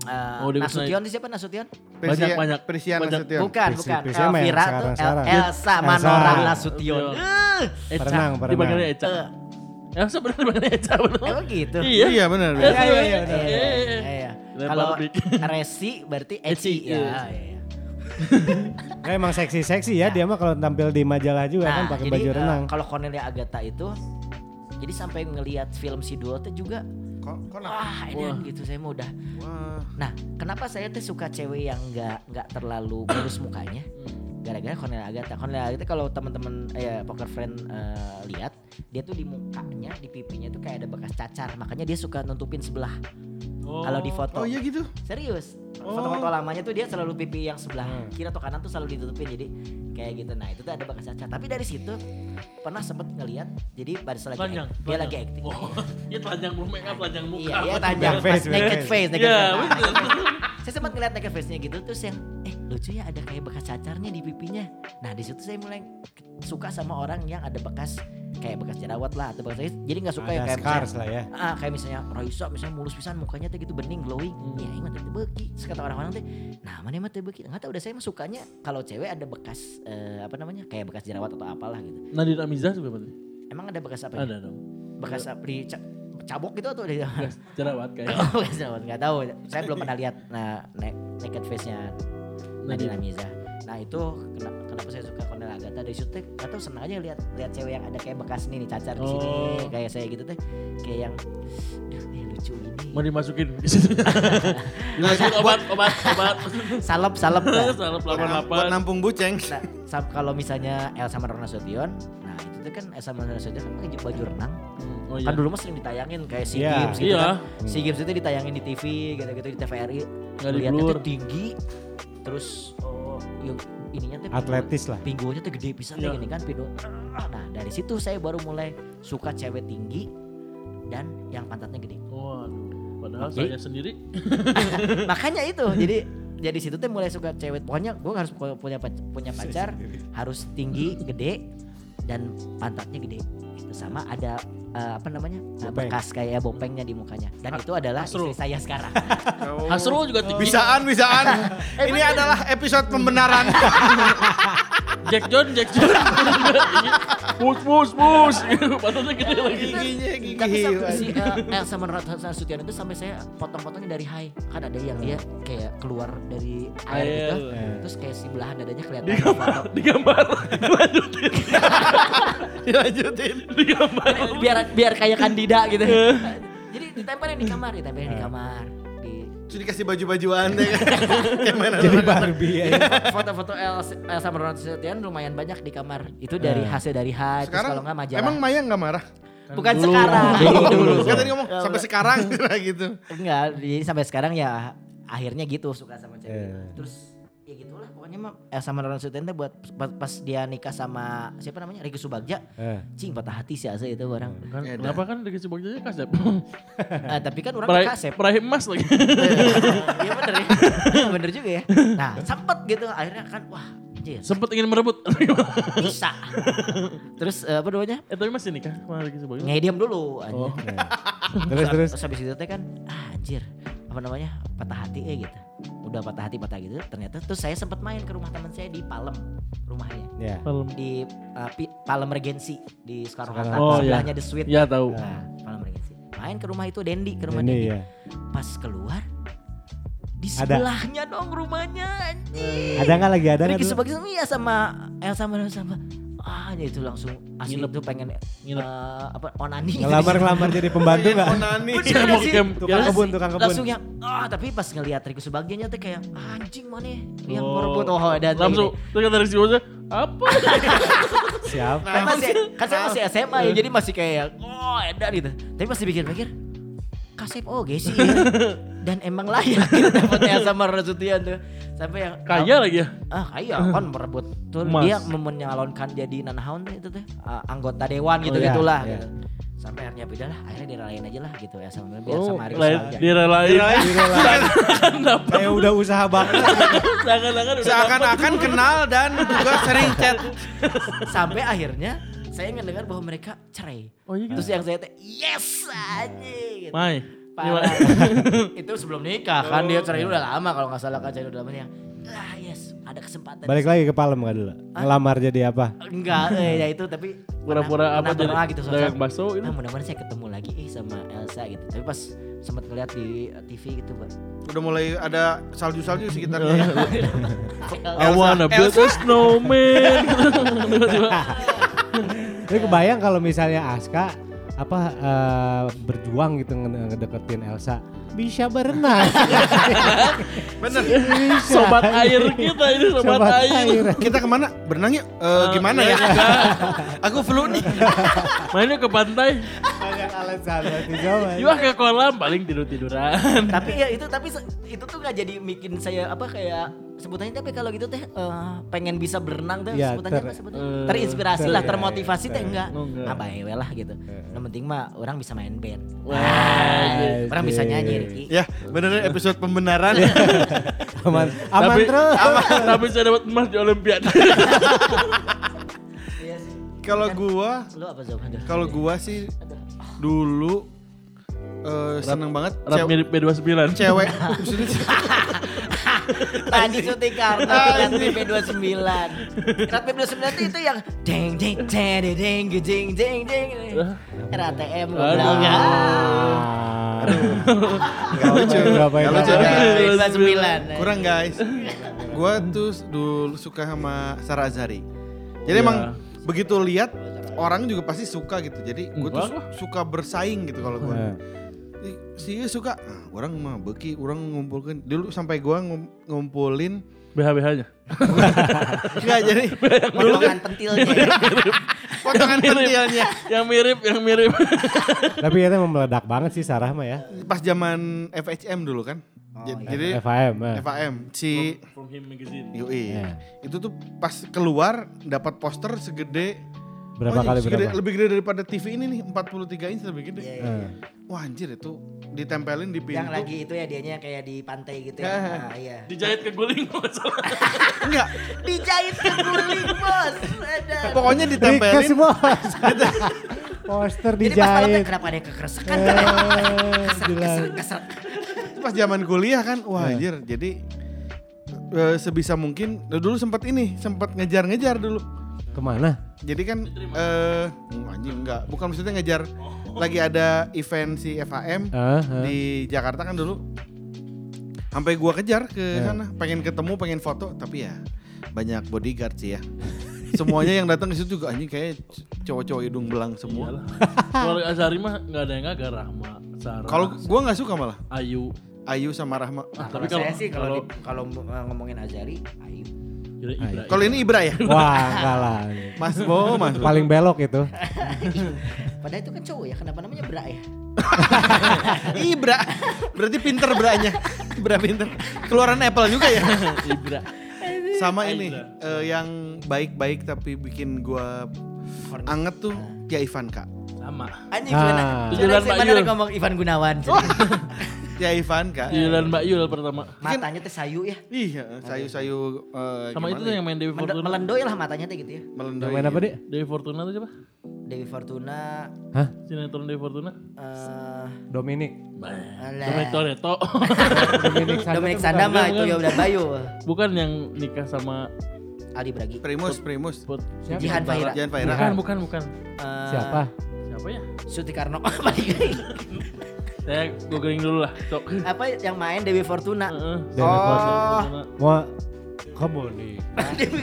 [SPEAKER 1] eh,
[SPEAKER 4] Oh,
[SPEAKER 1] Nasution siapa Nasution?
[SPEAKER 4] Banyak, banyak.
[SPEAKER 3] Prisia. Nasution.
[SPEAKER 1] Bukan, bukan. Elvira tuh. Elsa Manora. Nasution.
[SPEAKER 4] Iya.
[SPEAKER 1] Eh,
[SPEAKER 4] Eca
[SPEAKER 2] Berenang, berenang.
[SPEAKER 4] dipanggilnya Eca ya sebenarnya dipanggilnya Eca bener
[SPEAKER 1] emang gitu.
[SPEAKER 4] iya
[SPEAKER 3] Iya benar.
[SPEAKER 4] Iya,
[SPEAKER 3] benar.
[SPEAKER 1] Iya, iya, iya,
[SPEAKER 4] Iya,
[SPEAKER 1] iya,
[SPEAKER 4] iya,
[SPEAKER 1] iya, Kalau. Resi berarti
[SPEAKER 4] Eci,
[SPEAKER 1] Eci ya.
[SPEAKER 4] iya.
[SPEAKER 2] Nah, emang seksi-seksi ya dia mah kalau tampil di majalah juga kan pakai
[SPEAKER 1] jadi,
[SPEAKER 2] baju
[SPEAKER 1] eh,
[SPEAKER 2] renang.
[SPEAKER 1] kalau Cornelia Agatha itu jadi sampai ngelihat film si Duo tuh juga
[SPEAKER 3] Kok kok nah?
[SPEAKER 1] wah ini gitu saya mau udah.
[SPEAKER 3] Wah.
[SPEAKER 1] Nah, kenapa saya tuh suka cewek yang nggak nggak terlalu mulus mukanya? Gara-gara Cornelia Agatha. Cornelia Agatha kalau teman-teman eh, poker friend eh, lihat, dia tuh di mukanya, di pipinya tuh kayak ada bekas cacar. Makanya dia suka nutupin sebelah. Kalau di foto.
[SPEAKER 3] Oh iya gitu.
[SPEAKER 1] Serius.
[SPEAKER 3] Oh.
[SPEAKER 1] Foto-foto lamanya tuh dia selalu pipi yang sebelah kiri atau kanan tuh selalu ditutupin jadi kayak gitu. Nah, itu tuh ada bekas cacar. Tapi dari situ pernah sempet ngeliat jadi pada saat lagi
[SPEAKER 4] telanjang
[SPEAKER 1] dia lagi acting.
[SPEAKER 4] oh iya telanjang belum make up telanjang muka
[SPEAKER 1] Iya, iya telanjang
[SPEAKER 2] Naked face,
[SPEAKER 1] naked
[SPEAKER 2] naked
[SPEAKER 1] face, naked
[SPEAKER 4] Iya,
[SPEAKER 1] face.
[SPEAKER 4] Betul.
[SPEAKER 1] naked face. Saya sempat ngeliat naked face-nya gitu terus yang eh lucu ya ada kayak bekas cacarnya di pipinya. Nah, di situ saya mulai suka sama orang yang ada bekas kayak bekas jerawat lah atau bekas jadi nggak suka yang
[SPEAKER 2] Ada
[SPEAKER 1] kayak
[SPEAKER 2] scars
[SPEAKER 1] misalnya,
[SPEAKER 2] lah ya.
[SPEAKER 1] ah kayak misalnya Raisa misalnya mulus pisan mukanya tuh gitu bening glowing.
[SPEAKER 4] Hmm.
[SPEAKER 1] ya ingat itu beki kata orang-orang teh nah mana emang teh beki nggak tahu udah saya mah sukanya kalau cewek ada bekas eh, apa namanya kayak bekas jerawat atau apalah gitu.
[SPEAKER 4] Nadine Amizah juga berarti
[SPEAKER 1] emang ada bekas apa
[SPEAKER 4] ada dong.
[SPEAKER 1] Bekas apa di ca- cabok gitu atau di
[SPEAKER 4] Gas jerawat kayak
[SPEAKER 1] Oh, jerawat nggak tahu. Saya belum pernah lihat nah na- naked face nya Nadine Amiza. Nah itu kenapa, kenapa saya suka Cornelia Agatha dari situ teh nggak tahu senang aja lihat lihat cewek yang ada kayak bekas nih nih cacar di sini
[SPEAKER 4] Oh.
[SPEAKER 1] kayak saya gitu teh. Kayak yang eh, lucu ini.
[SPEAKER 4] Mau dimasukin. Di situ dimasukin obat obat obat.
[SPEAKER 1] Salep salep dah.
[SPEAKER 4] salah
[SPEAKER 3] Buat
[SPEAKER 4] 88
[SPEAKER 3] nampung buceng.
[SPEAKER 1] Nah, kalau misalnya Elsa Marona Nasution, nah itu tuh kan Elsa Marona Nasution kan pakai baju renang.
[SPEAKER 4] Oh iya
[SPEAKER 1] Kan dulu mah sering ditayangin kayak SEA
[SPEAKER 2] Iya.
[SPEAKER 1] Games gitu
[SPEAKER 4] Iya.
[SPEAKER 1] kan. SEA Games itu ditayangin di TV gitu-gitu di TVRI. Lihatnya tuh tinggi. Terus oh yang ininya tuh
[SPEAKER 2] Atletis lah.
[SPEAKER 1] Pinggulnya tuh gede pisan
[SPEAKER 4] Iya.
[SPEAKER 1] kayak gini kan pinggul. Nah, dari situ saya baru mulai suka cewek tinggi dan yang pantatnya gede.
[SPEAKER 4] Waduh, padahal
[SPEAKER 1] Oke.
[SPEAKER 4] saya sendiri
[SPEAKER 1] Makanya itu. Jadi jadi situ tuh mulai suka cewek. Pokoknya gue harus pu- punya punya pacar harus tinggi, gede dan pantatnya gede. Itu sama ada eh, apa namanya? eh,
[SPEAKER 2] Bopeng.
[SPEAKER 1] bekas kayak bopengnya di mukanya. Dan itu adalah
[SPEAKER 4] Hasrul.
[SPEAKER 1] istri saya sekarang.
[SPEAKER 4] Hasrul juga tinggi
[SPEAKER 3] Bisaan, bisaan. Ini adalah episode pembenaran.
[SPEAKER 4] Jack John Jack John mus mus mus pantatnya gede lagi
[SPEAKER 3] Giginya gigi
[SPEAKER 1] Tapi si eh, Elsa Menurut Nasution itu sampai saya potong-potongnya dari high. Kan ada yang dia kayak keluar dari air, gitu.
[SPEAKER 2] Eh.
[SPEAKER 1] Terus kayak si belahan dadanya kelihatan
[SPEAKER 4] di
[SPEAKER 1] di
[SPEAKER 4] gambar
[SPEAKER 1] foto.
[SPEAKER 4] di gambar lanjutin
[SPEAKER 3] Dilanjutin.
[SPEAKER 4] di gambar
[SPEAKER 1] biar biar kayak kandida gitu. Jadi ditempelin di kamar, ditempelin di kamar.
[SPEAKER 3] Terus dikasih baju-bajuan deh kan. Kayak mana
[SPEAKER 2] Jadi Barbie ya.
[SPEAKER 1] foto-foto Elsa, Elsa Menurut Nasution lumayan banyak di kamar. Itu dari hasil dari
[SPEAKER 3] Sekarang
[SPEAKER 1] kalau nggak majalah.
[SPEAKER 3] emang Maya nggak marah?
[SPEAKER 1] Bukan
[SPEAKER 4] Dulu.
[SPEAKER 1] sekarang.
[SPEAKER 2] Dulu, dulu.
[SPEAKER 3] Kan tadi ngomong sampai sekarang gitu.
[SPEAKER 1] Enggak, jadi sampai sekarang ya akhirnya gitu suka sama cewek.
[SPEAKER 2] Eh.
[SPEAKER 1] Terus ya pokoknya mah Elsa Manoran Suten teh buat pas, pas dia nikah sama siapa namanya Riki Subagja
[SPEAKER 2] Eh.
[SPEAKER 1] cing patah hati sih asa itu orang
[SPEAKER 4] Kan,
[SPEAKER 3] Edan.
[SPEAKER 4] kenapa kan dikasih bagiannya kasep?
[SPEAKER 1] Eh, tapi kan orang
[SPEAKER 4] Peraih,
[SPEAKER 1] kasep
[SPEAKER 4] peraih emas lagi.
[SPEAKER 1] Iya bener ya bener juga ya nah sempet gitu akhirnya kan wah anjir
[SPEAKER 4] Sempet ingin merebut.
[SPEAKER 1] bisa terus eh, apa namanya
[SPEAKER 4] eh tapi masih nikah sama
[SPEAKER 1] ngediam dulu anjir.
[SPEAKER 4] Oh.
[SPEAKER 2] Terus terus.
[SPEAKER 1] Terus habis itu teh kan ah, anjir apa namanya patah hati eh gitu. Udah patah hati patah gitu ternyata terus saya sempat main ke rumah teman saya di Palem rumahnya
[SPEAKER 2] Ya.
[SPEAKER 4] Palem.
[SPEAKER 1] di uh, Pi- Palem Regency di Soekarno Hatta.
[SPEAKER 4] Oh,
[SPEAKER 1] sebelahnya The Sweet.
[SPEAKER 4] Ya tahu.
[SPEAKER 1] Nah, Palem Regency. Main ke rumah itu Dendi ke rumah Dendi.
[SPEAKER 2] ya.
[SPEAKER 1] Pas keluar di
[SPEAKER 2] Ada.
[SPEAKER 1] sebelahnya dong rumahnya anjir.
[SPEAKER 2] Ada nggak lagi ada nggak dulu?
[SPEAKER 1] sebagai sama iya sama Elsa sama sama ah ya itu langsung asli
[SPEAKER 4] Nginep.
[SPEAKER 1] itu pengen
[SPEAKER 4] Nginep.
[SPEAKER 1] eh, apa onani.
[SPEAKER 2] Ngelamar ngelamar jadi pembantu nggak?
[SPEAKER 3] Onani.
[SPEAKER 4] Mau camp.
[SPEAKER 2] Tukang kebun, tukang kebun.
[SPEAKER 1] Langsung yang ah tapi pas ngelihat Riku Subagianya tuh kayak anjing mana ya yang
[SPEAKER 4] Oh.
[SPEAKER 1] merebut oh dan
[SPEAKER 4] Langsung, terus kata Ricky Subagio, apa?
[SPEAKER 2] Siapa?
[SPEAKER 1] kan masih kan saya masih SMA ya jadi masih kayak oh edan gitu. Tapi masih pikir-pikir kasep oh sih. dan emang layak gitu dapetnya sama Rasution tuh sampai yang
[SPEAKER 4] Kaya lagi ya?
[SPEAKER 1] ah kaya kan merebut tuh
[SPEAKER 4] Emas.
[SPEAKER 1] dia menyalonkan jadi nanahaun tuh itu teh ah, anggota dewan gitu
[SPEAKER 2] iya,
[SPEAKER 1] gitulah
[SPEAKER 2] iya.
[SPEAKER 1] gitu. sampai akhirnya beda lah akhirnya direlain aja lah gitu ya sama biar
[SPEAKER 4] Oh,
[SPEAKER 1] sama Riku
[SPEAKER 4] lain,
[SPEAKER 1] Subagja.
[SPEAKER 4] direlain.
[SPEAKER 2] Kayak udah usaha banget.
[SPEAKER 4] Seakan-akan udah
[SPEAKER 3] Seakan-akan kenal dan juga sering chat.
[SPEAKER 1] sampai akhirnya saya mendengar bahwa mereka cerai.
[SPEAKER 4] Oh iya gitu.
[SPEAKER 1] Terus yang saya teh yes aja gitu.
[SPEAKER 4] Mai.
[SPEAKER 1] Parah. itu sebelum nikah kan dia cerai udah lama kalau nggak salah kan cerai udah lama yang ah yes ada kesempatan.
[SPEAKER 2] Balik lagi ke Palem nggak dulu? Ngelamar jadi apa?
[SPEAKER 1] Enggak, eh, ya itu tapi
[SPEAKER 4] Pura-pura apa jadi
[SPEAKER 1] gitu
[SPEAKER 4] dagang bakso gitu.
[SPEAKER 1] Nah, mudah-mudahan saya ketemu lagi eh sama Elsa gitu. Tapi pas sempat ngeliat di eh, TV gitu, Pak.
[SPEAKER 3] Udah mulai ada salju-salju sekitarnya. ya.
[SPEAKER 4] I wanna build a snowman.
[SPEAKER 2] Tapi kebayang kalau misalnya Aska apa eh, berjuang gitu nge- ngedeketin Elsa bisa berenang.
[SPEAKER 3] Bener.
[SPEAKER 2] Bisa.
[SPEAKER 4] sobat air kita ini sobat,
[SPEAKER 2] Sobat
[SPEAKER 4] air.
[SPEAKER 2] air.
[SPEAKER 3] Kita ke mana? Berenang yuk. Eh, gimana ya? Aku flu nih.
[SPEAKER 4] Mainnya ke pantai.
[SPEAKER 2] Banyak alasan berarti.
[SPEAKER 4] Juga ke kolam paling tidur tiduran.
[SPEAKER 1] tapi ya itu tapi itu tuh nggak jadi bikin saya apa kayak sebutannya tapi kalau gitu teh eh, pengen bisa berenang tuh
[SPEAKER 2] Ya,
[SPEAKER 1] sebutannya
[SPEAKER 2] ter-
[SPEAKER 1] apa sebutnya?
[SPEAKER 4] eh,
[SPEAKER 1] terinspirasi
[SPEAKER 2] ter-
[SPEAKER 1] lah
[SPEAKER 2] ya,
[SPEAKER 1] termotivasi
[SPEAKER 2] ya,
[SPEAKER 1] teh enggak
[SPEAKER 4] oh, enggak.
[SPEAKER 1] nah bae we lah gitu yang penting mah orang bisa main band
[SPEAKER 4] Wah,
[SPEAKER 1] Wah, orang bisa
[SPEAKER 2] anjir.
[SPEAKER 1] nyanyi Ricky
[SPEAKER 3] Ya, bener episode pembenaran.
[SPEAKER 2] aman aman
[SPEAKER 4] tapi,
[SPEAKER 2] terus.
[SPEAKER 4] tapi saya dapat emas di Olimpiade.
[SPEAKER 1] iya sih
[SPEAKER 3] Kalau gua,
[SPEAKER 1] lu apa Zob Aduh.
[SPEAKER 3] kalau gua sih dulu uh, rap, seneng banget.
[SPEAKER 4] Rap mirip B29.
[SPEAKER 3] Cewek.
[SPEAKER 1] Tadi syuting karena dengan B29. rap B29 itu, itu yang ding ding ding ding ding ding ding. RATM goblok. Ah.
[SPEAKER 2] Gak lucu. Gak
[SPEAKER 3] lucu guys. Kurang guys. Gue tuh dulu suka sama Sarah Azari. Jadi
[SPEAKER 4] yeah.
[SPEAKER 3] emang begitu lihat orang juga pasti suka gitu. Jadi gue tuh suka bersaing gitu kalau gue.
[SPEAKER 2] Yeah
[SPEAKER 3] Si suka, ah, orang mah beki, orang ngumpulkan dulu sampai gua ngum- ngumpulin
[SPEAKER 4] BH-BH-nya.
[SPEAKER 3] enggak jadi dulu kan
[SPEAKER 1] potongan pentilnya
[SPEAKER 3] potongan pentilnya
[SPEAKER 4] yang mirip, yang mirip.
[SPEAKER 2] Tapi itu emang meledak banget sih Sarah mah ya.
[SPEAKER 3] pas zaman FHM dulu kan. jadi, jadi
[SPEAKER 2] FAM. eh.
[SPEAKER 3] FHM si
[SPEAKER 4] From him magazine.
[SPEAKER 3] Yui.
[SPEAKER 2] Iya.
[SPEAKER 3] Itu tuh pas keluar dapat poster segede
[SPEAKER 2] Berapa
[SPEAKER 3] oh,
[SPEAKER 2] kali
[SPEAKER 3] segede-
[SPEAKER 2] berapa?
[SPEAKER 3] Lebih gede daripada TV ini nih, 43 inch lebih gede.
[SPEAKER 1] Iya, iya.
[SPEAKER 2] Eh.
[SPEAKER 3] Wah anjir itu ditempelin di pintu.
[SPEAKER 1] yang lagi itu ya dianya kayak di pantai gitu ya nah, iya
[SPEAKER 4] Dijahit ke guling masalah.
[SPEAKER 3] Enggak,
[SPEAKER 1] dijahit ke guling bos ada
[SPEAKER 3] pokoknya ditempelin.
[SPEAKER 2] semua. Poster
[SPEAKER 1] jadi pas malam teh
[SPEAKER 2] dijahit.
[SPEAKER 1] kenapa ada yang kekeresekan
[SPEAKER 2] Eh,
[SPEAKER 1] keserek keserek
[SPEAKER 3] Pas zaman kuliah kan, wah
[SPEAKER 2] Iya.
[SPEAKER 3] anjir. Jadi eh, sebisa mungkin dulu sempat ini, sempat ngejar-ngejar dulu.
[SPEAKER 2] Ke mana?
[SPEAKER 3] Jadi kan eh anjing enggak, bukan maksudnya ngejar lagi ada event si FHM
[SPEAKER 2] Eh, eh.
[SPEAKER 3] di Jakarta kan dulu. Sampai gua kejar ke
[SPEAKER 2] Ya.
[SPEAKER 3] sana, pengen ketemu, pengen foto, tapi ya banyak bodyguard sih ya. Semuanya yang datang ke situ juga anjing kayak cowok-cowok hidung belang semua.
[SPEAKER 4] Kalau Azari mah nggak ada yang agak Rahma, Sarah,
[SPEAKER 3] Kalau gua nggak suka malah
[SPEAKER 4] Ayu.
[SPEAKER 3] Ayu sama Rahma.
[SPEAKER 1] Nah,
[SPEAKER 4] Tapi
[SPEAKER 1] kalau saya sih kalau
[SPEAKER 4] kalau-
[SPEAKER 1] uh, ngomongin Azari, Ayu.
[SPEAKER 2] Ayu.
[SPEAKER 4] Ibra.
[SPEAKER 3] Kalau ini Ibra ya?
[SPEAKER 2] Wah, enggak lah.
[SPEAKER 3] Mas Bo, Mas Bo.
[SPEAKER 2] Paling belok itu.
[SPEAKER 1] Padahal itu kan cowok ya, kenapa namanya Bra ya?
[SPEAKER 3] Ibra. Berarti pinter Branya. Ibra pinter. Keluaran Apple juga ya?
[SPEAKER 4] Ibra.
[SPEAKER 3] Sama ini eh, yang baik-baik tapi bikin gua anget tuh Tia Ivanka.
[SPEAKER 4] Sama.
[SPEAKER 1] Anjing
[SPEAKER 2] Ah.
[SPEAKER 1] gimana?
[SPEAKER 4] Jalan Pak
[SPEAKER 1] Mana
[SPEAKER 4] Yul.
[SPEAKER 1] ngomong Ivan Gunawan.
[SPEAKER 3] Tia Ivanka.
[SPEAKER 4] Yulan Mbak Yul pertama.
[SPEAKER 1] Matanya teh sayu ya.
[SPEAKER 3] Iya, sayu-sayu eh,
[SPEAKER 4] Sama itu tuh
[SPEAKER 3] ya?
[SPEAKER 4] yang main Dewi Fortuna.
[SPEAKER 1] Melendoy lah matanya teh gitu ya.
[SPEAKER 3] melendoy.
[SPEAKER 2] Yang main apa deh?
[SPEAKER 4] Dewi Fortuna tuh siapa?
[SPEAKER 1] Dewi Fortuna
[SPEAKER 2] Hah?
[SPEAKER 4] Sinetron Dewi Fortuna.
[SPEAKER 1] eh
[SPEAKER 2] Dominic.
[SPEAKER 4] Dominic Toretto.
[SPEAKER 2] Dominic Sanda.
[SPEAKER 1] Dominic Sanda mah itu ya udah Bayu.
[SPEAKER 4] Bukan yang nikah sama
[SPEAKER 1] Aldi Bragi.
[SPEAKER 3] Primus, Primus.
[SPEAKER 4] Put.
[SPEAKER 2] Siapa?
[SPEAKER 1] Jihan Fahira.
[SPEAKER 3] Jangan Faira.
[SPEAKER 4] Bukan, bukan, bukan.
[SPEAKER 1] Eh,
[SPEAKER 2] Siapa?
[SPEAKER 4] Siapa ya?
[SPEAKER 1] Suti Karno.
[SPEAKER 4] Saya googling dulu lah, cok.
[SPEAKER 1] Apa yang main Dewi Fortuna?
[SPEAKER 4] Heeh.
[SPEAKER 2] Dewi
[SPEAKER 1] Oh.
[SPEAKER 4] Fortuna.
[SPEAKER 2] Mau kamu nih.
[SPEAKER 1] Dewi.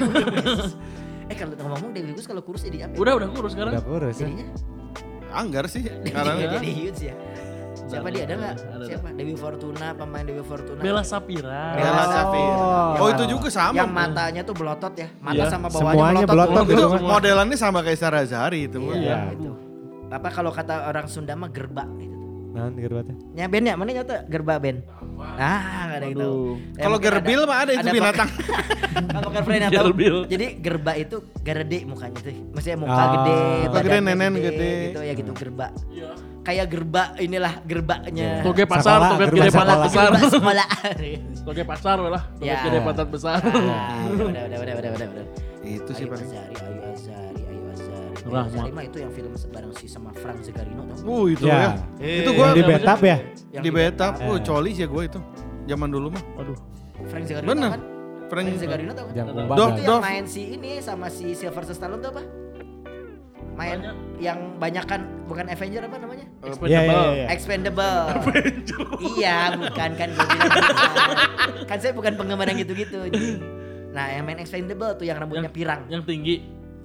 [SPEAKER 1] Eh kalau ngomong Dewi Gus kalau kurus jadi apa? ya?
[SPEAKER 4] Udah, udah kurus sekarang.
[SPEAKER 2] Udah kurus ya.
[SPEAKER 1] Jadinya
[SPEAKER 3] Anggar sih sekarang.
[SPEAKER 1] jadi huge ya. Siapa dia ada nggak? Siapa? Dewi Fortuna, pemain Dewi Fortuna.
[SPEAKER 4] Bella Sapira.
[SPEAKER 3] Bella
[SPEAKER 1] Oh.
[SPEAKER 3] Safira.
[SPEAKER 2] Yang
[SPEAKER 3] Oh, itu juga sama.
[SPEAKER 1] Yang matanya tuh belotot ya. Mata
[SPEAKER 4] Iya.
[SPEAKER 1] sama bawahnya
[SPEAKER 2] Semuanya
[SPEAKER 1] belotot.
[SPEAKER 2] belotot
[SPEAKER 3] itu
[SPEAKER 2] gitu kan.
[SPEAKER 3] modelannya sama kayak Sarah Zahari itu.
[SPEAKER 1] Iya,
[SPEAKER 2] Iya.
[SPEAKER 1] itu. Apa kalau kata orang Sunda mah gerba gitu.
[SPEAKER 2] Nah, gerbatnya.
[SPEAKER 1] Ya Ben ya, mana nyata gerba Ben? Ah, enggak ada yang tahu.
[SPEAKER 4] Aduh.
[SPEAKER 1] Ya,
[SPEAKER 3] Kalau gerbil mah ada itu binatang.
[SPEAKER 1] Kalau bukan friend tahu.
[SPEAKER 4] Gerbil.
[SPEAKER 1] Jadi gerba itu gerede mukanya tuh. Maksudnya muka
[SPEAKER 2] Ah.
[SPEAKER 1] gede, badannya
[SPEAKER 3] gede, nenen gede.
[SPEAKER 1] gitu ya gitu gerba.
[SPEAKER 4] Iya.
[SPEAKER 1] Kayak gerba inilah gerbanya.
[SPEAKER 4] Toge pasar, toge
[SPEAKER 2] gerbang
[SPEAKER 4] gede pantat besar.
[SPEAKER 1] Sekolah.
[SPEAKER 4] Toge pasar lah, toge
[SPEAKER 1] Ya.
[SPEAKER 4] gede pantat besar.
[SPEAKER 1] Udah, udah, udah, udah, udah.
[SPEAKER 3] Itu sih
[SPEAKER 1] Ayu
[SPEAKER 3] paling.
[SPEAKER 1] Azari, Ayu Azari, Ayu Azari. Ayu
[SPEAKER 4] Rahmat.
[SPEAKER 1] Azari mah itu yang film bareng si sama Frank Zegarino tau?
[SPEAKER 3] Uh, itu
[SPEAKER 2] Ya.
[SPEAKER 3] ya.
[SPEAKER 1] Eh,
[SPEAKER 3] Itu gua
[SPEAKER 2] Yang di betap ya?
[SPEAKER 1] Yang
[SPEAKER 3] di betap. Oh, coli sih gua itu. Zaman dulu mah.
[SPEAKER 4] Aduh.
[SPEAKER 1] Frank Zegarino
[SPEAKER 3] Bener.
[SPEAKER 1] tau kan?
[SPEAKER 3] Frank
[SPEAKER 1] Frank Zegarino tau kan?
[SPEAKER 2] Kumbaga.
[SPEAKER 1] Itu yang main si ini sama si Sylvester Stallone tuh apa? Main
[SPEAKER 4] Banyak.
[SPEAKER 1] yang banyakan bukan Avenger apa namanya?
[SPEAKER 2] Iya, iya, iya.
[SPEAKER 1] Expendable. iya, bukan kan gue bilang bukan. Kan saya bukan penggemar yang gitu-gitu. Nah, yang main Expendable tuh yang rambutnya
[SPEAKER 4] Yang-
[SPEAKER 1] pirang,
[SPEAKER 4] Yang tinggi.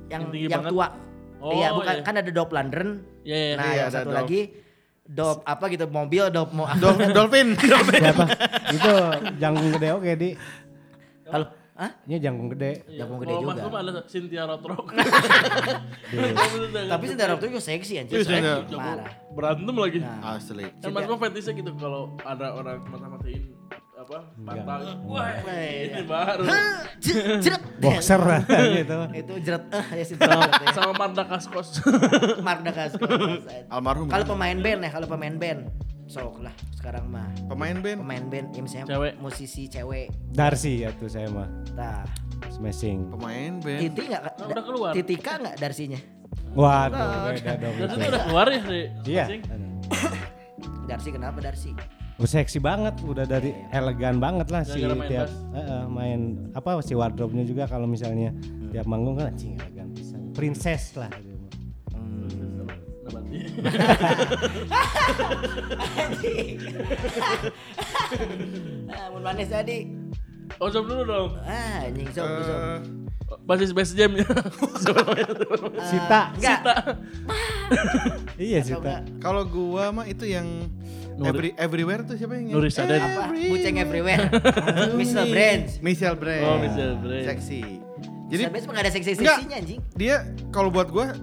[SPEAKER 1] yang
[SPEAKER 4] tinggi
[SPEAKER 1] yang
[SPEAKER 4] banget.
[SPEAKER 1] tua.
[SPEAKER 4] Oh,
[SPEAKER 1] iya, bukan
[SPEAKER 4] iya.
[SPEAKER 1] kan ada Dolph Lundgren.
[SPEAKER 4] Iya, iya.
[SPEAKER 1] Nah,
[SPEAKER 3] iya,
[SPEAKER 1] yang
[SPEAKER 3] ada
[SPEAKER 1] satu
[SPEAKER 3] Dolph.
[SPEAKER 1] lagi Dolph apa gitu mobil Dolph mau
[SPEAKER 3] Dol- Dolphin. Dolphin.
[SPEAKER 2] Siapa? Itu jangkung gede oke di.
[SPEAKER 1] Kalau Hah?
[SPEAKER 2] Ini jangkung gede.
[SPEAKER 4] Iya.
[SPEAKER 1] Jagung gede
[SPEAKER 4] Kalau
[SPEAKER 1] juga.
[SPEAKER 4] Rum ada Cynthia Rothrock.
[SPEAKER 1] Tapi Rock tuh juga seksi anjir.
[SPEAKER 3] Iya.
[SPEAKER 1] Seksi, Parah.
[SPEAKER 4] Berantem lagi.
[SPEAKER 1] Nah,
[SPEAKER 3] Asli.
[SPEAKER 4] Kan Mas Rum fetishnya gitu kalau ada orang mata-matain apa pantai. Wah, ini baru.
[SPEAKER 1] Jeret.
[SPEAKER 2] Boxer lah gitu.
[SPEAKER 1] Itu jeret eh ya ya.
[SPEAKER 4] Sama Marda Kaskos.
[SPEAKER 1] Mark Dacascos.
[SPEAKER 3] Almarhum.
[SPEAKER 1] Kalau pemain band ya, kalau pemain band. Sok lah sekarang mah.
[SPEAKER 3] pemain band.
[SPEAKER 1] Pemain band, ya misalnya
[SPEAKER 4] Cewek.
[SPEAKER 1] musisi cewek.
[SPEAKER 2] Darcy ya tuh saya mah.
[SPEAKER 1] Nah,
[SPEAKER 2] Smashing.
[SPEAKER 3] Pemain band.
[SPEAKER 1] Titi enggak
[SPEAKER 4] Oh, udah keluar.
[SPEAKER 1] Titika enggak Darsinya?
[SPEAKER 2] Waduh, beda dong. Itu
[SPEAKER 4] udah keluar ya dari
[SPEAKER 2] Iya.
[SPEAKER 1] Darsi kenapa Darsi?
[SPEAKER 2] Udah seksi banget, udah dari elegan banget lah si
[SPEAKER 4] Gara-gara main
[SPEAKER 2] tiap eh, eh, main apa si wardrobe-nya juga kalau misalnya tiap manggung kan anjing elegan bisa. Princess lah. gitu.
[SPEAKER 4] Nabati.
[SPEAKER 1] Ah, mun manis tadi.
[SPEAKER 4] Oh, jawab dulu dong.
[SPEAKER 1] Ah, anjing sok sok.
[SPEAKER 3] Eh,
[SPEAKER 4] Basis Best Jam ya.
[SPEAKER 2] Sita.
[SPEAKER 1] Enggak.
[SPEAKER 2] Iya
[SPEAKER 1] Atau
[SPEAKER 2] Sita.
[SPEAKER 1] enggak?
[SPEAKER 3] Kalau gua mah itu yang every everywhere tuh siapa yang
[SPEAKER 4] Nuri Saden.
[SPEAKER 1] Apa? Buceng everywhere. Mr. Brands.
[SPEAKER 3] Michelle Branch.
[SPEAKER 4] Oh, Michelle Branch.
[SPEAKER 3] Seksi.
[SPEAKER 1] Jadi Mr. Brands enggak ada seksi-seksinya anjing.
[SPEAKER 3] dia kalau buat gua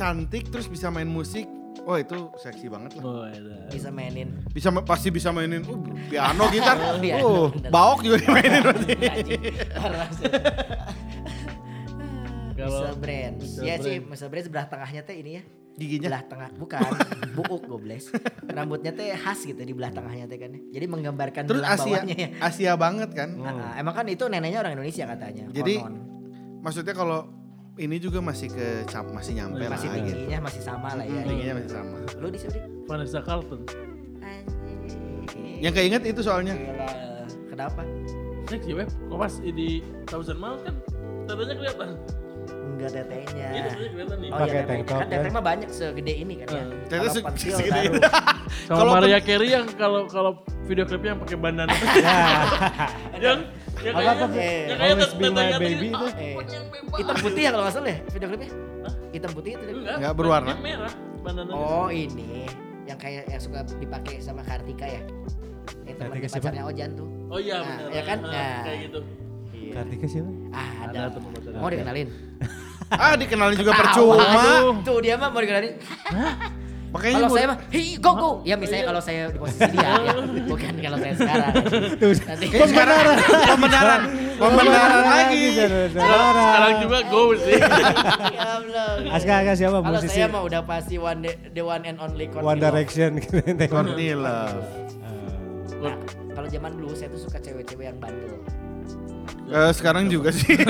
[SPEAKER 3] cantik terus bisa main musik. Oh itu seksi banget lah.
[SPEAKER 4] Oh.
[SPEAKER 1] Bisa mainin.
[SPEAKER 3] Bisa pasti bisa mainin uh, piano, gitar.
[SPEAKER 1] Piano,
[SPEAKER 3] uh,
[SPEAKER 1] bener.
[SPEAKER 3] baok juga dimainin berarti.
[SPEAKER 4] Kalau-
[SPEAKER 1] Mr. Brands. Iya sih. Mr. Brands sebelah tengahnya teh ini ya.
[SPEAKER 3] Giginya.
[SPEAKER 1] Belah tengah, bukan. Buuk gobles. Rambutnya teh khas gitu di belah tengahnya teh kan. Jadi menggambarkan
[SPEAKER 3] Terus
[SPEAKER 1] belah
[SPEAKER 3] Asia
[SPEAKER 1] bawahnya ya.
[SPEAKER 3] Asia banget kan.
[SPEAKER 1] Nah, emang kan itu neneknya orang Indonesia katanya.
[SPEAKER 3] Jadi,
[SPEAKER 1] konon.
[SPEAKER 3] Maksudnya kalau ini juga masih ke masih nyampe
[SPEAKER 1] masih
[SPEAKER 3] lah gitu.
[SPEAKER 1] tingginya masih sama lah ya.
[SPEAKER 3] Tingginya masih sama.
[SPEAKER 1] Lu di sini?
[SPEAKER 4] Vanessa Carlton.
[SPEAKER 1] Anjing.
[SPEAKER 3] Yang keinget itu soalnya.
[SPEAKER 1] Kenapa?
[SPEAKER 4] Seksi web. Kok pas di Thousand Miles kan tadanya kelihatan.
[SPEAKER 1] Enggak tetenya.
[SPEAKER 4] Kelihatan nih.
[SPEAKER 1] Oh
[SPEAKER 2] Pakai
[SPEAKER 1] iya,
[SPEAKER 2] tank
[SPEAKER 1] teteh.
[SPEAKER 2] top
[SPEAKER 1] kan teteh
[SPEAKER 2] kan?
[SPEAKER 1] mah banyak segede ini kan ya.
[SPEAKER 3] Se-
[SPEAKER 1] pentil
[SPEAKER 3] segede itu.
[SPEAKER 4] Sama
[SPEAKER 3] Kalau
[SPEAKER 4] Maria Carey yang kalau kalau video klipnya yang pakai bandana. yang yang?
[SPEAKER 1] Eh,
[SPEAKER 4] yang kayak
[SPEAKER 2] Always Be My
[SPEAKER 4] tetenya tuh
[SPEAKER 2] Baby itu.
[SPEAKER 1] Eh,
[SPEAKER 4] Yang bebas.
[SPEAKER 1] hitam putih ya kalau nggak salah ya video klipnya? Hitam putih itu.
[SPEAKER 4] Enggak,
[SPEAKER 3] Nggak berwarna.
[SPEAKER 4] yang merah.
[SPEAKER 1] Oh ini yang kayak yang suka dipakai sama Kartika ya. Yang teman
[SPEAKER 2] Kartika siapa?
[SPEAKER 1] pacarnya Ojan tuh.
[SPEAKER 4] Oh iya
[SPEAKER 1] Nah,
[SPEAKER 4] benar.
[SPEAKER 1] ya kan?
[SPEAKER 4] Ah,
[SPEAKER 1] Nah.
[SPEAKER 4] Kayak gitu.
[SPEAKER 2] Kartika siapa?
[SPEAKER 1] Ah,
[SPEAKER 4] Ada.
[SPEAKER 1] Mau dikenalin?
[SPEAKER 3] Ah dikenalin juga percuma.
[SPEAKER 1] Tuh dia mah mau dikenalin.
[SPEAKER 3] Makanya
[SPEAKER 1] Kalau saya mah, hei go go. Ya misalnya kalau saya di posisi dia, ya. bukan kalau saya sekarang. Nanti
[SPEAKER 3] Eh, sekarang pembenaran, pembenaran lagi.
[SPEAKER 4] Sekarang juga go sih.
[SPEAKER 1] Ya Allah.
[SPEAKER 2] Aska Aska siapa
[SPEAKER 1] Kalau
[SPEAKER 2] musisi
[SPEAKER 1] saya mah udah pasti one day, the one and only Courtney
[SPEAKER 2] One. Direction gitu.
[SPEAKER 3] Courtney Love.
[SPEAKER 1] Nah, kalau zaman dulu saya tuh suka cewek-cewek yang bandel.
[SPEAKER 3] Eh, sekarang juga sih.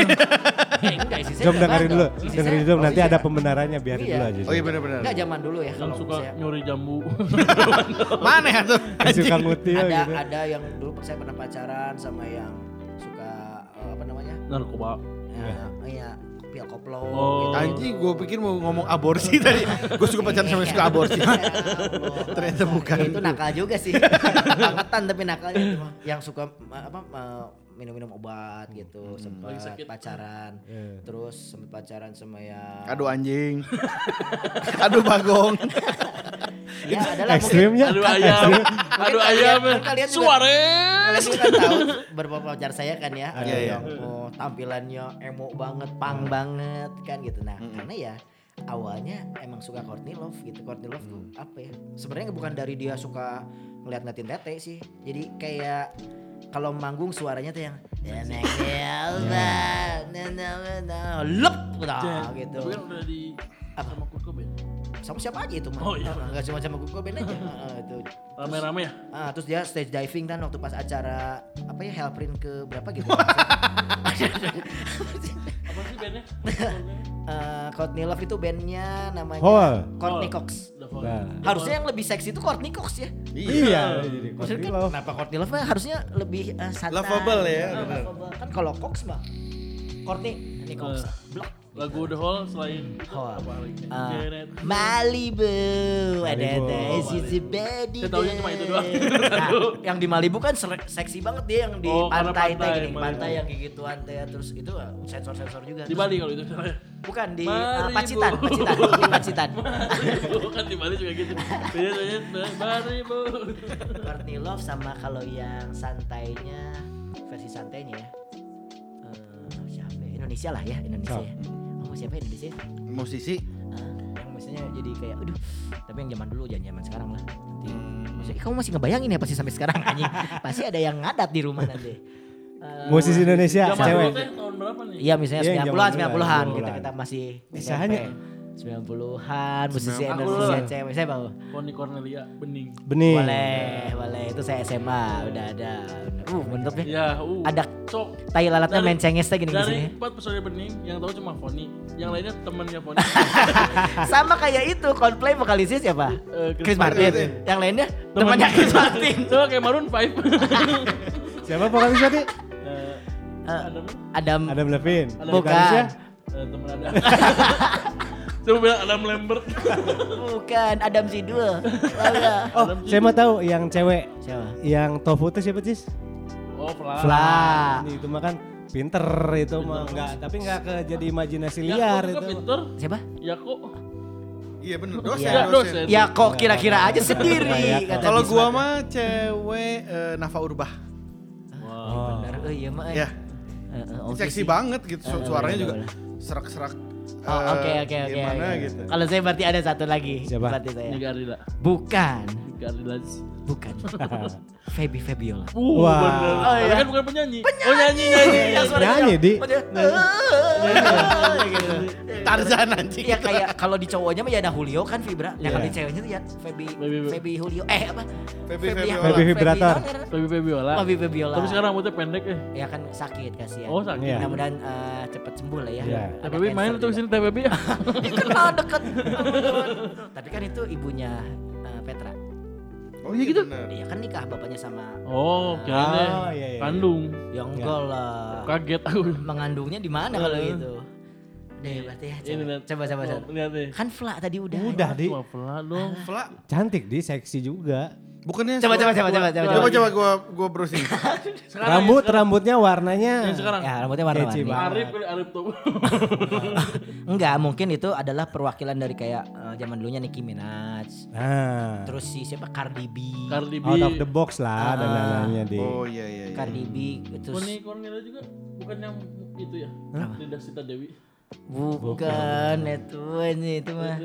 [SPEAKER 1] Eh, enggak sih, saya
[SPEAKER 2] Jom dengerin dulu, dengerin dulu nanti
[SPEAKER 1] iya.
[SPEAKER 2] ada pembenarannya biarin
[SPEAKER 1] Iya.
[SPEAKER 2] dulu aja.
[SPEAKER 3] Oh iya benar-benar.
[SPEAKER 1] Enggak zaman dulu ya
[SPEAKER 4] Yang
[SPEAKER 1] kalau
[SPEAKER 4] suka nyuri jambu.
[SPEAKER 3] Mana ya tuh?
[SPEAKER 2] Suka ngutil
[SPEAKER 1] ada
[SPEAKER 2] gitu.
[SPEAKER 1] ada yang dulu saya pernah pacaran sama yang suka eh, apa namanya?
[SPEAKER 4] Narkoba.
[SPEAKER 1] Ya, iya, pil koplo
[SPEAKER 4] Oh.
[SPEAKER 1] gitu.
[SPEAKER 3] Anjing, gue pikir mau ngomong aborsi tadi. Gue suka pacaran sama yang suka aborsi. Ternyata bukan.
[SPEAKER 1] Ya, itu nakal juga sih. Bangetan tapi nakalnya itu mah. Yang suka apa minum-minum obat gitu, sempat
[SPEAKER 4] Lagi sakit.
[SPEAKER 1] pacaran.
[SPEAKER 2] Iya.
[SPEAKER 1] Terus sempat pacaran sama yang
[SPEAKER 3] Aduh anjing. Aduh bagong.
[SPEAKER 1] Ya adalah mungkin
[SPEAKER 2] Ekstrimnya.
[SPEAKER 4] Aduh ayam. Aduh ayam.
[SPEAKER 1] kalian- kalian juga-
[SPEAKER 4] Suarez.
[SPEAKER 1] Kalian juga kan tahu beberapa pacar saya kan ya, ada
[SPEAKER 3] Iya, iya.
[SPEAKER 1] yang oh, tampilannya emo banget, pang banget kan gitu. Nah, karena ya awalnya emang suka Courtney Love gitu. Courtney Love tuh apa ya? Sebenarnya bukan dari dia suka ngeliat-ngeliatin tete sih. Jadi kayak kalau manggung suaranya tuh yang nenek nenek lep gitu.
[SPEAKER 4] Tapi kan udah di
[SPEAKER 1] Apa?
[SPEAKER 4] sama Kurt Cobain.
[SPEAKER 1] Sama siapa aja itu mah?
[SPEAKER 4] Oh, iya.
[SPEAKER 1] Enggak cuma sama Kurt Cobain aja. Heeh, itu.
[SPEAKER 4] Rame-rame ya?
[SPEAKER 1] Ah, terus dia stage diving kan waktu pas acara apa ya Hellprint ke berapa gitu.
[SPEAKER 4] Apa sih bandnya?
[SPEAKER 1] Eh, Courtney Love itu bandnya namanya
[SPEAKER 2] Hole.
[SPEAKER 1] Courtney. Cox.
[SPEAKER 2] Nah.
[SPEAKER 1] Harusnya yang lebih seksi itu Courtney Cox ya.
[SPEAKER 2] Iya, jadi
[SPEAKER 1] Maksudnya
[SPEAKER 2] Courtney
[SPEAKER 1] kan kenapa Courtney Love mah harusnya lebih eh, santai.
[SPEAKER 3] Lovable ya, benar.
[SPEAKER 1] lovable. Kan kalau Cox mah Courtney, ini Cox. Blok.
[SPEAKER 4] Lagu The Hall selain
[SPEAKER 1] Hall.
[SPEAKER 4] apa lagi?
[SPEAKER 1] Ah. Malibu, ada
[SPEAKER 2] Malibu.
[SPEAKER 1] ada
[SPEAKER 2] Oh,
[SPEAKER 1] sisi body.
[SPEAKER 4] Saya cuma itu doang.
[SPEAKER 1] Nah, yang di Malibu kan seksi banget dia yang di
[SPEAKER 4] Oh,
[SPEAKER 1] pantai,
[SPEAKER 4] pantai,
[SPEAKER 1] gini,
[SPEAKER 4] Malibu.
[SPEAKER 1] pantai yang kayak gituan teh terus itu eh, sensor-sensor juga.
[SPEAKER 4] Di Bali kalau itu.
[SPEAKER 1] Bukan di
[SPEAKER 4] Malibu.
[SPEAKER 1] uh, Pacitan, Pacitan, di Pacitan.
[SPEAKER 4] kan di Bali juga gitu. Biasanya Baribu.
[SPEAKER 1] Courtney Love sama kalau yang santainya versi santainya ya. Eh, siapa ya? Indonesia lah ya, Indonesia.
[SPEAKER 2] So.
[SPEAKER 1] ya. Oh, siapa ya Indonesia?
[SPEAKER 3] Musisi.
[SPEAKER 1] Ah, yang misalnya jadi kayak aduh, tapi yang zaman dulu jangan zaman sekarang lah. Nanti
[SPEAKER 3] Hmm.
[SPEAKER 1] maksudnya kamu masih ngebayangin ya pasti sampai sekarang anjing. pasti ada yang ngadat di rumah nanti. Eh,
[SPEAKER 2] Musisi Indonesia,
[SPEAKER 4] Zaman
[SPEAKER 2] cewek.
[SPEAKER 4] dulu teh tahun berapa nih?
[SPEAKER 1] Iya misalnya
[SPEAKER 2] Iya, yang
[SPEAKER 1] 90-an,
[SPEAKER 2] zaman
[SPEAKER 1] 90-an
[SPEAKER 2] dulu,
[SPEAKER 1] kita
[SPEAKER 2] 90-an.
[SPEAKER 1] kita masih
[SPEAKER 2] Bisa
[SPEAKER 1] SMP.
[SPEAKER 2] hanya.
[SPEAKER 1] 90-an musisi Indonesia cewek saya mau.
[SPEAKER 4] Connie Cornelia Bening.
[SPEAKER 2] Bening.
[SPEAKER 1] Boleh, boleh. Itu saya SMA udah ada. Uh, mantap ya.
[SPEAKER 4] Ya, uh.
[SPEAKER 1] Ada
[SPEAKER 4] Sok
[SPEAKER 1] tai lalatnya
[SPEAKER 4] Dari-
[SPEAKER 1] main cenges teh gini di sini.
[SPEAKER 4] dari empat personil Bening yang tahu cuma Foni, yang lainnya temennya Foni.
[SPEAKER 1] Sama kayak itu Coldplay vokalisnya siapa?
[SPEAKER 4] Eh,
[SPEAKER 1] Chris
[SPEAKER 3] Martin.
[SPEAKER 1] Martin. Yang lainnya
[SPEAKER 4] Temannya.
[SPEAKER 1] temannya Chris Martin.
[SPEAKER 4] Coba kayak Maroon 5.
[SPEAKER 2] Siapa vokalis tadi?
[SPEAKER 4] Eh,
[SPEAKER 1] Eh,
[SPEAKER 4] Adam
[SPEAKER 1] Adam,
[SPEAKER 2] Adam Levine.
[SPEAKER 1] Bukan.
[SPEAKER 2] Vokalisnya?
[SPEAKER 4] eh, Adam. Coba bilang Adam Lambert.
[SPEAKER 1] bukan Adam Sidul.
[SPEAKER 2] Oh, saya mau tahu yang cewek
[SPEAKER 1] Siapa?
[SPEAKER 2] yang tofu itu siapa Cis?
[SPEAKER 4] Oh, Fla.
[SPEAKER 1] Fla.
[SPEAKER 2] Ini itu mah kan pinter itu mah enggak tapi enggak ke jadi imajinasi liar itu.
[SPEAKER 4] pinter.
[SPEAKER 1] Siapa?
[SPEAKER 4] Yako.
[SPEAKER 3] Iya bener. Dosen.
[SPEAKER 1] Iya,
[SPEAKER 3] dosen.
[SPEAKER 1] Ya kok kira-kira aja sendiri.
[SPEAKER 2] Kayak-
[SPEAKER 1] kata
[SPEAKER 3] Kalau gua mah cewek eh, Nafa Urbah.
[SPEAKER 2] Oh.
[SPEAKER 1] Benar. Oh iya mah.
[SPEAKER 3] Ya,
[SPEAKER 1] eh, oke
[SPEAKER 3] seksi
[SPEAKER 1] sih.
[SPEAKER 3] banget gitu.
[SPEAKER 1] Eh,
[SPEAKER 3] Suaranya juga serak-serak.
[SPEAKER 1] Oh,
[SPEAKER 3] eh,
[SPEAKER 1] oke oke oke.
[SPEAKER 3] Gitu.
[SPEAKER 1] Kalau saya berarti ada satu lagi.
[SPEAKER 2] Siapa?
[SPEAKER 1] Berarti saya. Bukan.
[SPEAKER 4] Niga Ardila.
[SPEAKER 1] Bukan. Feby Febiola.
[SPEAKER 4] Uh,
[SPEAKER 2] Wah.
[SPEAKER 4] bener.
[SPEAKER 1] Oh,
[SPEAKER 4] Tapi
[SPEAKER 1] iya.
[SPEAKER 4] kan bukan penyanyi. Oh, nyanyi, nyanyi.
[SPEAKER 1] Yang suaranya
[SPEAKER 2] Nyanyi,
[SPEAKER 1] yang-
[SPEAKER 2] Di.
[SPEAKER 1] Oh, dia-.
[SPEAKER 3] Tarzan anjing.
[SPEAKER 1] Iya kayak kalau di cowoknya mah ya ada Julio kan Vibra. Nah kalau
[SPEAKER 2] Iya.
[SPEAKER 1] di ceweknya tuh ya Feby
[SPEAKER 4] Feby-
[SPEAKER 1] Feby Julio. Eh apa?
[SPEAKER 3] Feby
[SPEAKER 1] Feby-
[SPEAKER 3] Febiola.
[SPEAKER 2] Feby vibrator.
[SPEAKER 1] Feby-. Oh, Feby Febiola.
[SPEAKER 4] Tapi sekarang rambutnya pendek eh.
[SPEAKER 1] ya kan sakit kasihan.
[SPEAKER 4] Oh, sakit.
[SPEAKER 2] Iya.
[SPEAKER 1] Mudah-mudahan eh, cepet sembuh lah ya.
[SPEAKER 2] Iya.
[SPEAKER 4] TPB main tuh sini TPB.
[SPEAKER 1] Ya kenal deket. Tapi kan itu ibunya eh, Petra.
[SPEAKER 3] Oh iya gitu.
[SPEAKER 1] Iya kan nikah bapaknya sama
[SPEAKER 4] Oh, kirain deh.
[SPEAKER 2] Oh, iya, iya.
[SPEAKER 4] Kandung.
[SPEAKER 1] yang enggak lah.
[SPEAKER 4] Kaget aku.
[SPEAKER 1] Mengandungnya di mana kalau gitu? Deh berarti ya.
[SPEAKER 4] Ini
[SPEAKER 1] Coba coba coba.
[SPEAKER 4] Oh,
[SPEAKER 1] coba.
[SPEAKER 4] Lihat deh.
[SPEAKER 1] Kan Fla tadi udah.
[SPEAKER 2] Udah, Di.
[SPEAKER 4] Cuma Fla dong.
[SPEAKER 3] Fla.
[SPEAKER 2] Cantik di, seksi juga.
[SPEAKER 3] Bukannya
[SPEAKER 1] Coba coba coba coba coba.
[SPEAKER 3] Coba coba gua gua browsing.
[SPEAKER 2] Rambut rambutnya warnanya.
[SPEAKER 4] Yang sekarang.
[SPEAKER 1] Ya rambutnya warna-warni.
[SPEAKER 4] Arif Arif tuh.
[SPEAKER 1] Enggak, mungkin itu adalah perwakilan dari kayak eh, zaman dulunya Nicki Minaj.
[SPEAKER 2] Nah,
[SPEAKER 1] Terus si siapa Cardi B.
[SPEAKER 4] Cardi B.
[SPEAKER 2] out of the box lah dan
[SPEAKER 1] Ah.
[SPEAKER 2] lain-lainnya di.
[SPEAKER 3] Oh iya iya. iya.
[SPEAKER 1] Cardi B terus
[SPEAKER 4] Connie Cornelia juga bukan yang itu ya? Lidah Sita Dewi.
[SPEAKER 1] bukan itu ini itu mah.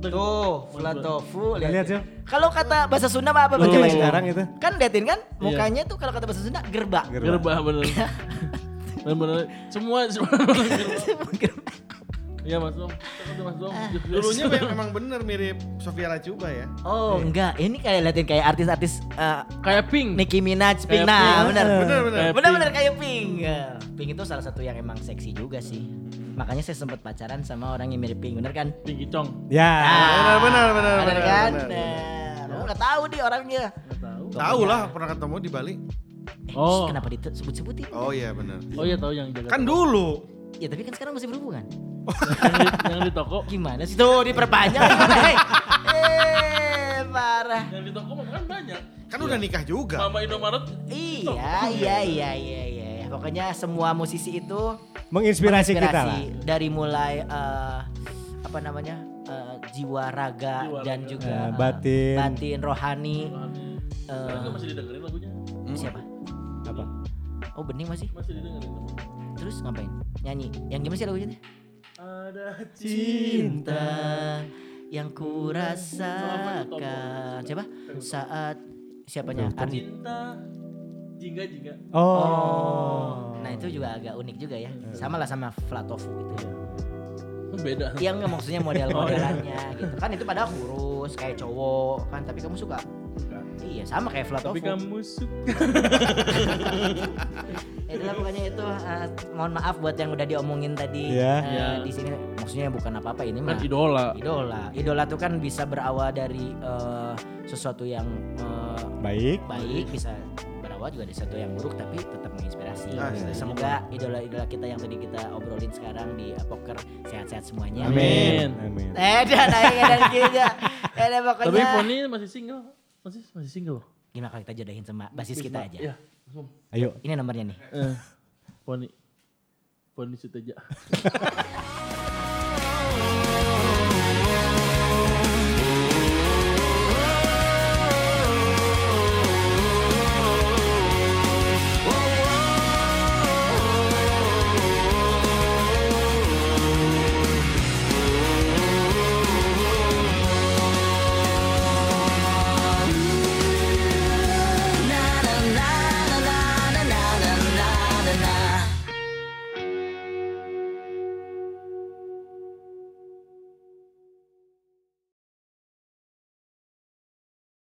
[SPEAKER 1] Tuh, Flatofu.
[SPEAKER 2] Lihat, lihat, Sil.
[SPEAKER 1] Kalau kata bahasa Sunda mah apa baca baca?
[SPEAKER 2] sekarang itu.
[SPEAKER 1] Kan liatin kan mukanya tuh kalau kata bahasa Sunda gerba.
[SPEAKER 4] Gerbah bener. Bener-bener semua semua gerbah. Iya Mas Dom. Itu Mas Dom.
[SPEAKER 3] Dulunya mem- memang bener mirip Sofia Lacuba ya.
[SPEAKER 1] Oh enggak, ini kayak liatin kayak artis-artis eh,
[SPEAKER 4] kayak Pink.
[SPEAKER 1] Nicki Minaj, Pink.
[SPEAKER 4] Kayak
[SPEAKER 1] Nah,
[SPEAKER 4] Pink.
[SPEAKER 1] benar.
[SPEAKER 3] Bener bener.
[SPEAKER 4] Kayak
[SPEAKER 1] Benar
[SPEAKER 4] Pink.
[SPEAKER 1] benar kayak Pink. Ya, Pink itu salah satu yang emang seksi juga sih. Makanya saya sempat pacaran sama orang yang mirip Pink, bener kan?
[SPEAKER 4] Pinky Chong.
[SPEAKER 2] Ya.
[SPEAKER 3] Benar benar benar
[SPEAKER 1] Bener
[SPEAKER 3] benar.
[SPEAKER 1] kan?
[SPEAKER 3] benar.
[SPEAKER 1] Nah, lu nggak tahu dia orangnya.
[SPEAKER 4] Tahu.
[SPEAKER 3] Tahu lah pernah ketemu di Bali.
[SPEAKER 1] Eh,
[SPEAKER 4] Oh.
[SPEAKER 1] kenapa disebut-sebutin?
[SPEAKER 3] Oh iya benar.
[SPEAKER 4] Oh iya tahu yang jaga.
[SPEAKER 3] Kan dulu.
[SPEAKER 1] Ya tapi kan sekarang masih berhubungan.
[SPEAKER 4] Yang, di, yang di toko.
[SPEAKER 1] Gimana sih tuh diperpanjang? Hei. Eh, parah.
[SPEAKER 4] Yang di toko kan banyak.
[SPEAKER 3] Kan udah nikah juga.
[SPEAKER 4] Mama Indomaret.
[SPEAKER 1] Iya, iya, iya, iya, iya. Pokoknya semua musisi itu
[SPEAKER 2] Menginspirasi kita lah.
[SPEAKER 1] menginspirasi dari mulai eh, apa namanya eh, jiwa raga
[SPEAKER 4] Jiwa
[SPEAKER 1] dan
[SPEAKER 4] raga.
[SPEAKER 1] juga
[SPEAKER 2] eh, batin.
[SPEAKER 1] batin rohani.
[SPEAKER 4] Eh, kan masih didengerin lagunya.
[SPEAKER 1] siapa?
[SPEAKER 2] Apa?
[SPEAKER 1] Oh bening masih.
[SPEAKER 4] Masih didengerin teman.
[SPEAKER 1] Terus ngapain? Nyanyi. Yang gimana sih lagunya?
[SPEAKER 4] Ada
[SPEAKER 1] Cinta yang ku rasakan. Siapa? Saat siapanya? Ardi.
[SPEAKER 4] cinta. Jingga jingga.
[SPEAKER 2] Oh.
[SPEAKER 1] Nah itu juga agak unik juga ya. Sama lah sama Flatofu gitu.
[SPEAKER 4] Beda.
[SPEAKER 1] Yang maksudnya model-modelannya gitu. Kan itu pada kurus kayak cowok kan. Tapi kamu suka? Iya sama kayak Flatofu.
[SPEAKER 4] Tapi kamu suka.
[SPEAKER 1] Itulah pokoknya itu. eh, mohon maaf buat yang udah diomongin tadi
[SPEAKER 2] Iya.
[SPEAKER 1] eh,
[SPEAKER 4] Iya.
[SPEAKER 1] di sini. Maksudnya bukan apa-apa ini mah.
[SPEAKER 4] Kan idola.
[SPEAKER 1] Idola. Idola tuh kan bisa berawal dari eh, sesuatu yang eh,
[SPEAKER 2] Baik.
[SPEAKER 1] baik bisa berawal juga dari sesuatu yang buruk tapi tetap menginspirasi.
[SPEAKER 3] Ah,
[SPEAKER 1] Gitu.
[SPEAKER 3] iya.
[SPEAKER 1] Semoga idola-idola kita yang tadi kita obrolin sekarang di uh, poker sehat-sehat semuanya.
[SPEAKER 4] Amin.
[SPEAKER 2] Amin.
[SPEAKER 1] Eh dan naik dan kita. Eh dan
[SPEAKER 4] Tapi
[SPEAKER 1] pokoknya.
[SPEAKER 4] Poni masih single. Masih masih single.
[SPEAKER 1] Gimana kalau kita jodohin sama basis kita aja?
[SPEAKER 4] Iya. langsung.
[SPEAKER 2] Ayo.
[SPEAKER 1] Ini nomornya nih.
[SPEAKER 4] Eh, Poni. Poni Suteja.